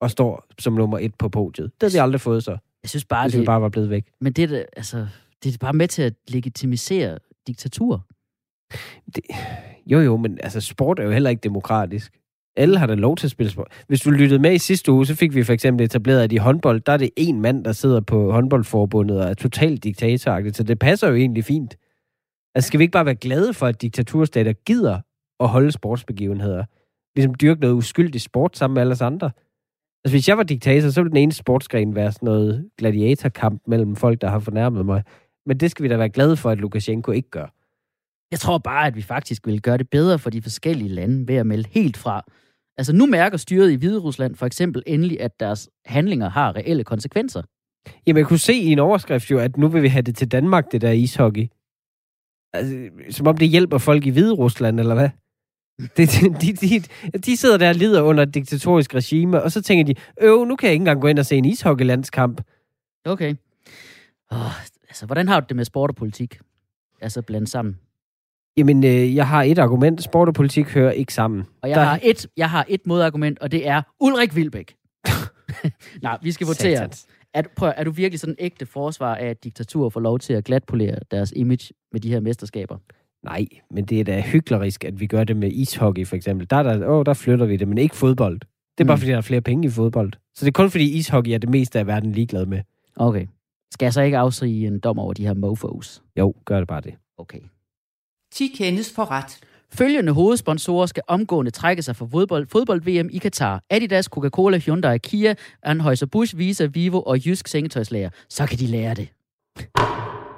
Speaker 2: og står som nummer et på podiet. Det havde vi aldrig fået så,
Speaker 3: Jeg synes bare,
Speaker 2: hvis vi
Speaker 3: det,
Speaker 2: bare var blevet væk.
Speaker 3: men det er, altså, det er bare med til at legitimisere diktatur.
Speaker 2: Jo, jo, men altså, sport er jo heller ikke demokratisk. Alle har da lov til at spille sport. Hvis du lyttede med i sidste uge, så fik vi for eksempel etableret, at i håndbold, der er det en mand, der sidder på håndboldforbundet og er totalt diktatoragtigt, så det passer jo egentlig fint. Altså, skal vi ikke bare være glade for, at diktaturstater gider at holde sportsbegivenheder? Ligesom dyrke noget uskyldig sport sammen med alle os andre. Altså, hvis jeg var diktator, så ville den ene sportsgren være sådan noget gladiatorkamp mellem folk, der har fornærmet mig. Men det skal vi da være glade for, at Lukashenko ikke gør.
Speaker 3: Jeg tror bare, at vi faktisk vil gøre det bedre for de forskellige lande ved at melde helt fra. Altså nu mærker styret i Hvide Rusland for eksempel endelig, at deres handlinger har reelle konsekvenser.
Speaker 2: Jamen, jeg kunne se i en overskrift jo, at nu vil vi have det til Danmark, det der ishockey. Altså, som om det hjælper folk i Hvide Rusland, eller hvad? Det, de, de, de sidder der og lider under et diktatorisk regime, og så tænker de, øv, nu kan jeg ikke engang gå ind og se en ishockeylandskamp.
Speaker 3: Okay. Oh, altså, hvordan har du det med sport og politik? Altså blandt sammen.
Speaker 2: Jamen, øh, jeg har et argument. Sport og politik hører ikke sammen.
Speaker 3: Og jeg,
Speaker 2: Der-
Speaker 3: har et, jeg har et modargument, og det er Ulrik Vilbæk. Nej, vi skal votere.
Speaker 2: Satans.
Speaker 3: Er, prøv, er du virkelig sådan en ægte forsvar af, at diktaturer får lov til at glatpolere deres image med de her mesterskaber?
Speaker 2: Nej, men det er da hyklerisk, at vi gør det med ishockey, for eksempel. Der, er der, åh, der flytter vi det, men ikke fodbold. Det er bare,
Speaker 3: Mm.
Speaker 2: fordi der er flere penge i fodbold. Så det er kun, fordi ishockey er det meste af verden ligeglad med.
Speaker 3: Okay. Skal jeg så ikke afsige en dom over de her mofos?
Speaker 2: Jo, gør det bare det.
Speaker 3: Okay.
Speaker 1: De kendes for ret.
Speaker 3: Følgende hovedsponsorer skal omgående trække sig fra fodbold, fodbold-VM i Katar. Adidas, Coca-Cola, Hyundai, Kia, Anheuser-Busch, Visa, Vivo og Jysk Sengetøjslager. Så kan de lære det.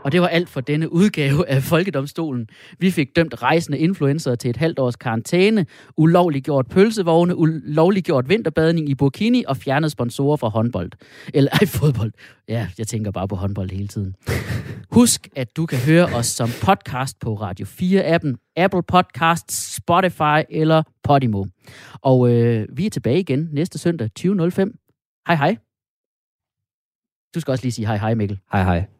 Speaker 3: Og det var alt for denne udgave af Folkedomstolen. Vi fik dømt rejsende influencer til et halvt års karantæne, ulovliggjort pølsevogne, ulovliggjort vinterbadning i Burkini og fjernet sponsorer fra håndbold. Eller ej, fodbold. Ja, jeg tænker bare på håndbold hele tiden. Husk, at du kan høre os som podcast på Radio 4-appen, Apple Podcasts, Spotify eller Podimo. Og øh, vi er tilbage igen næste søndag 20.05. Hej hej. Du skal også lige sige hej hej, Mikkel.
Speaker 2: Hej hej.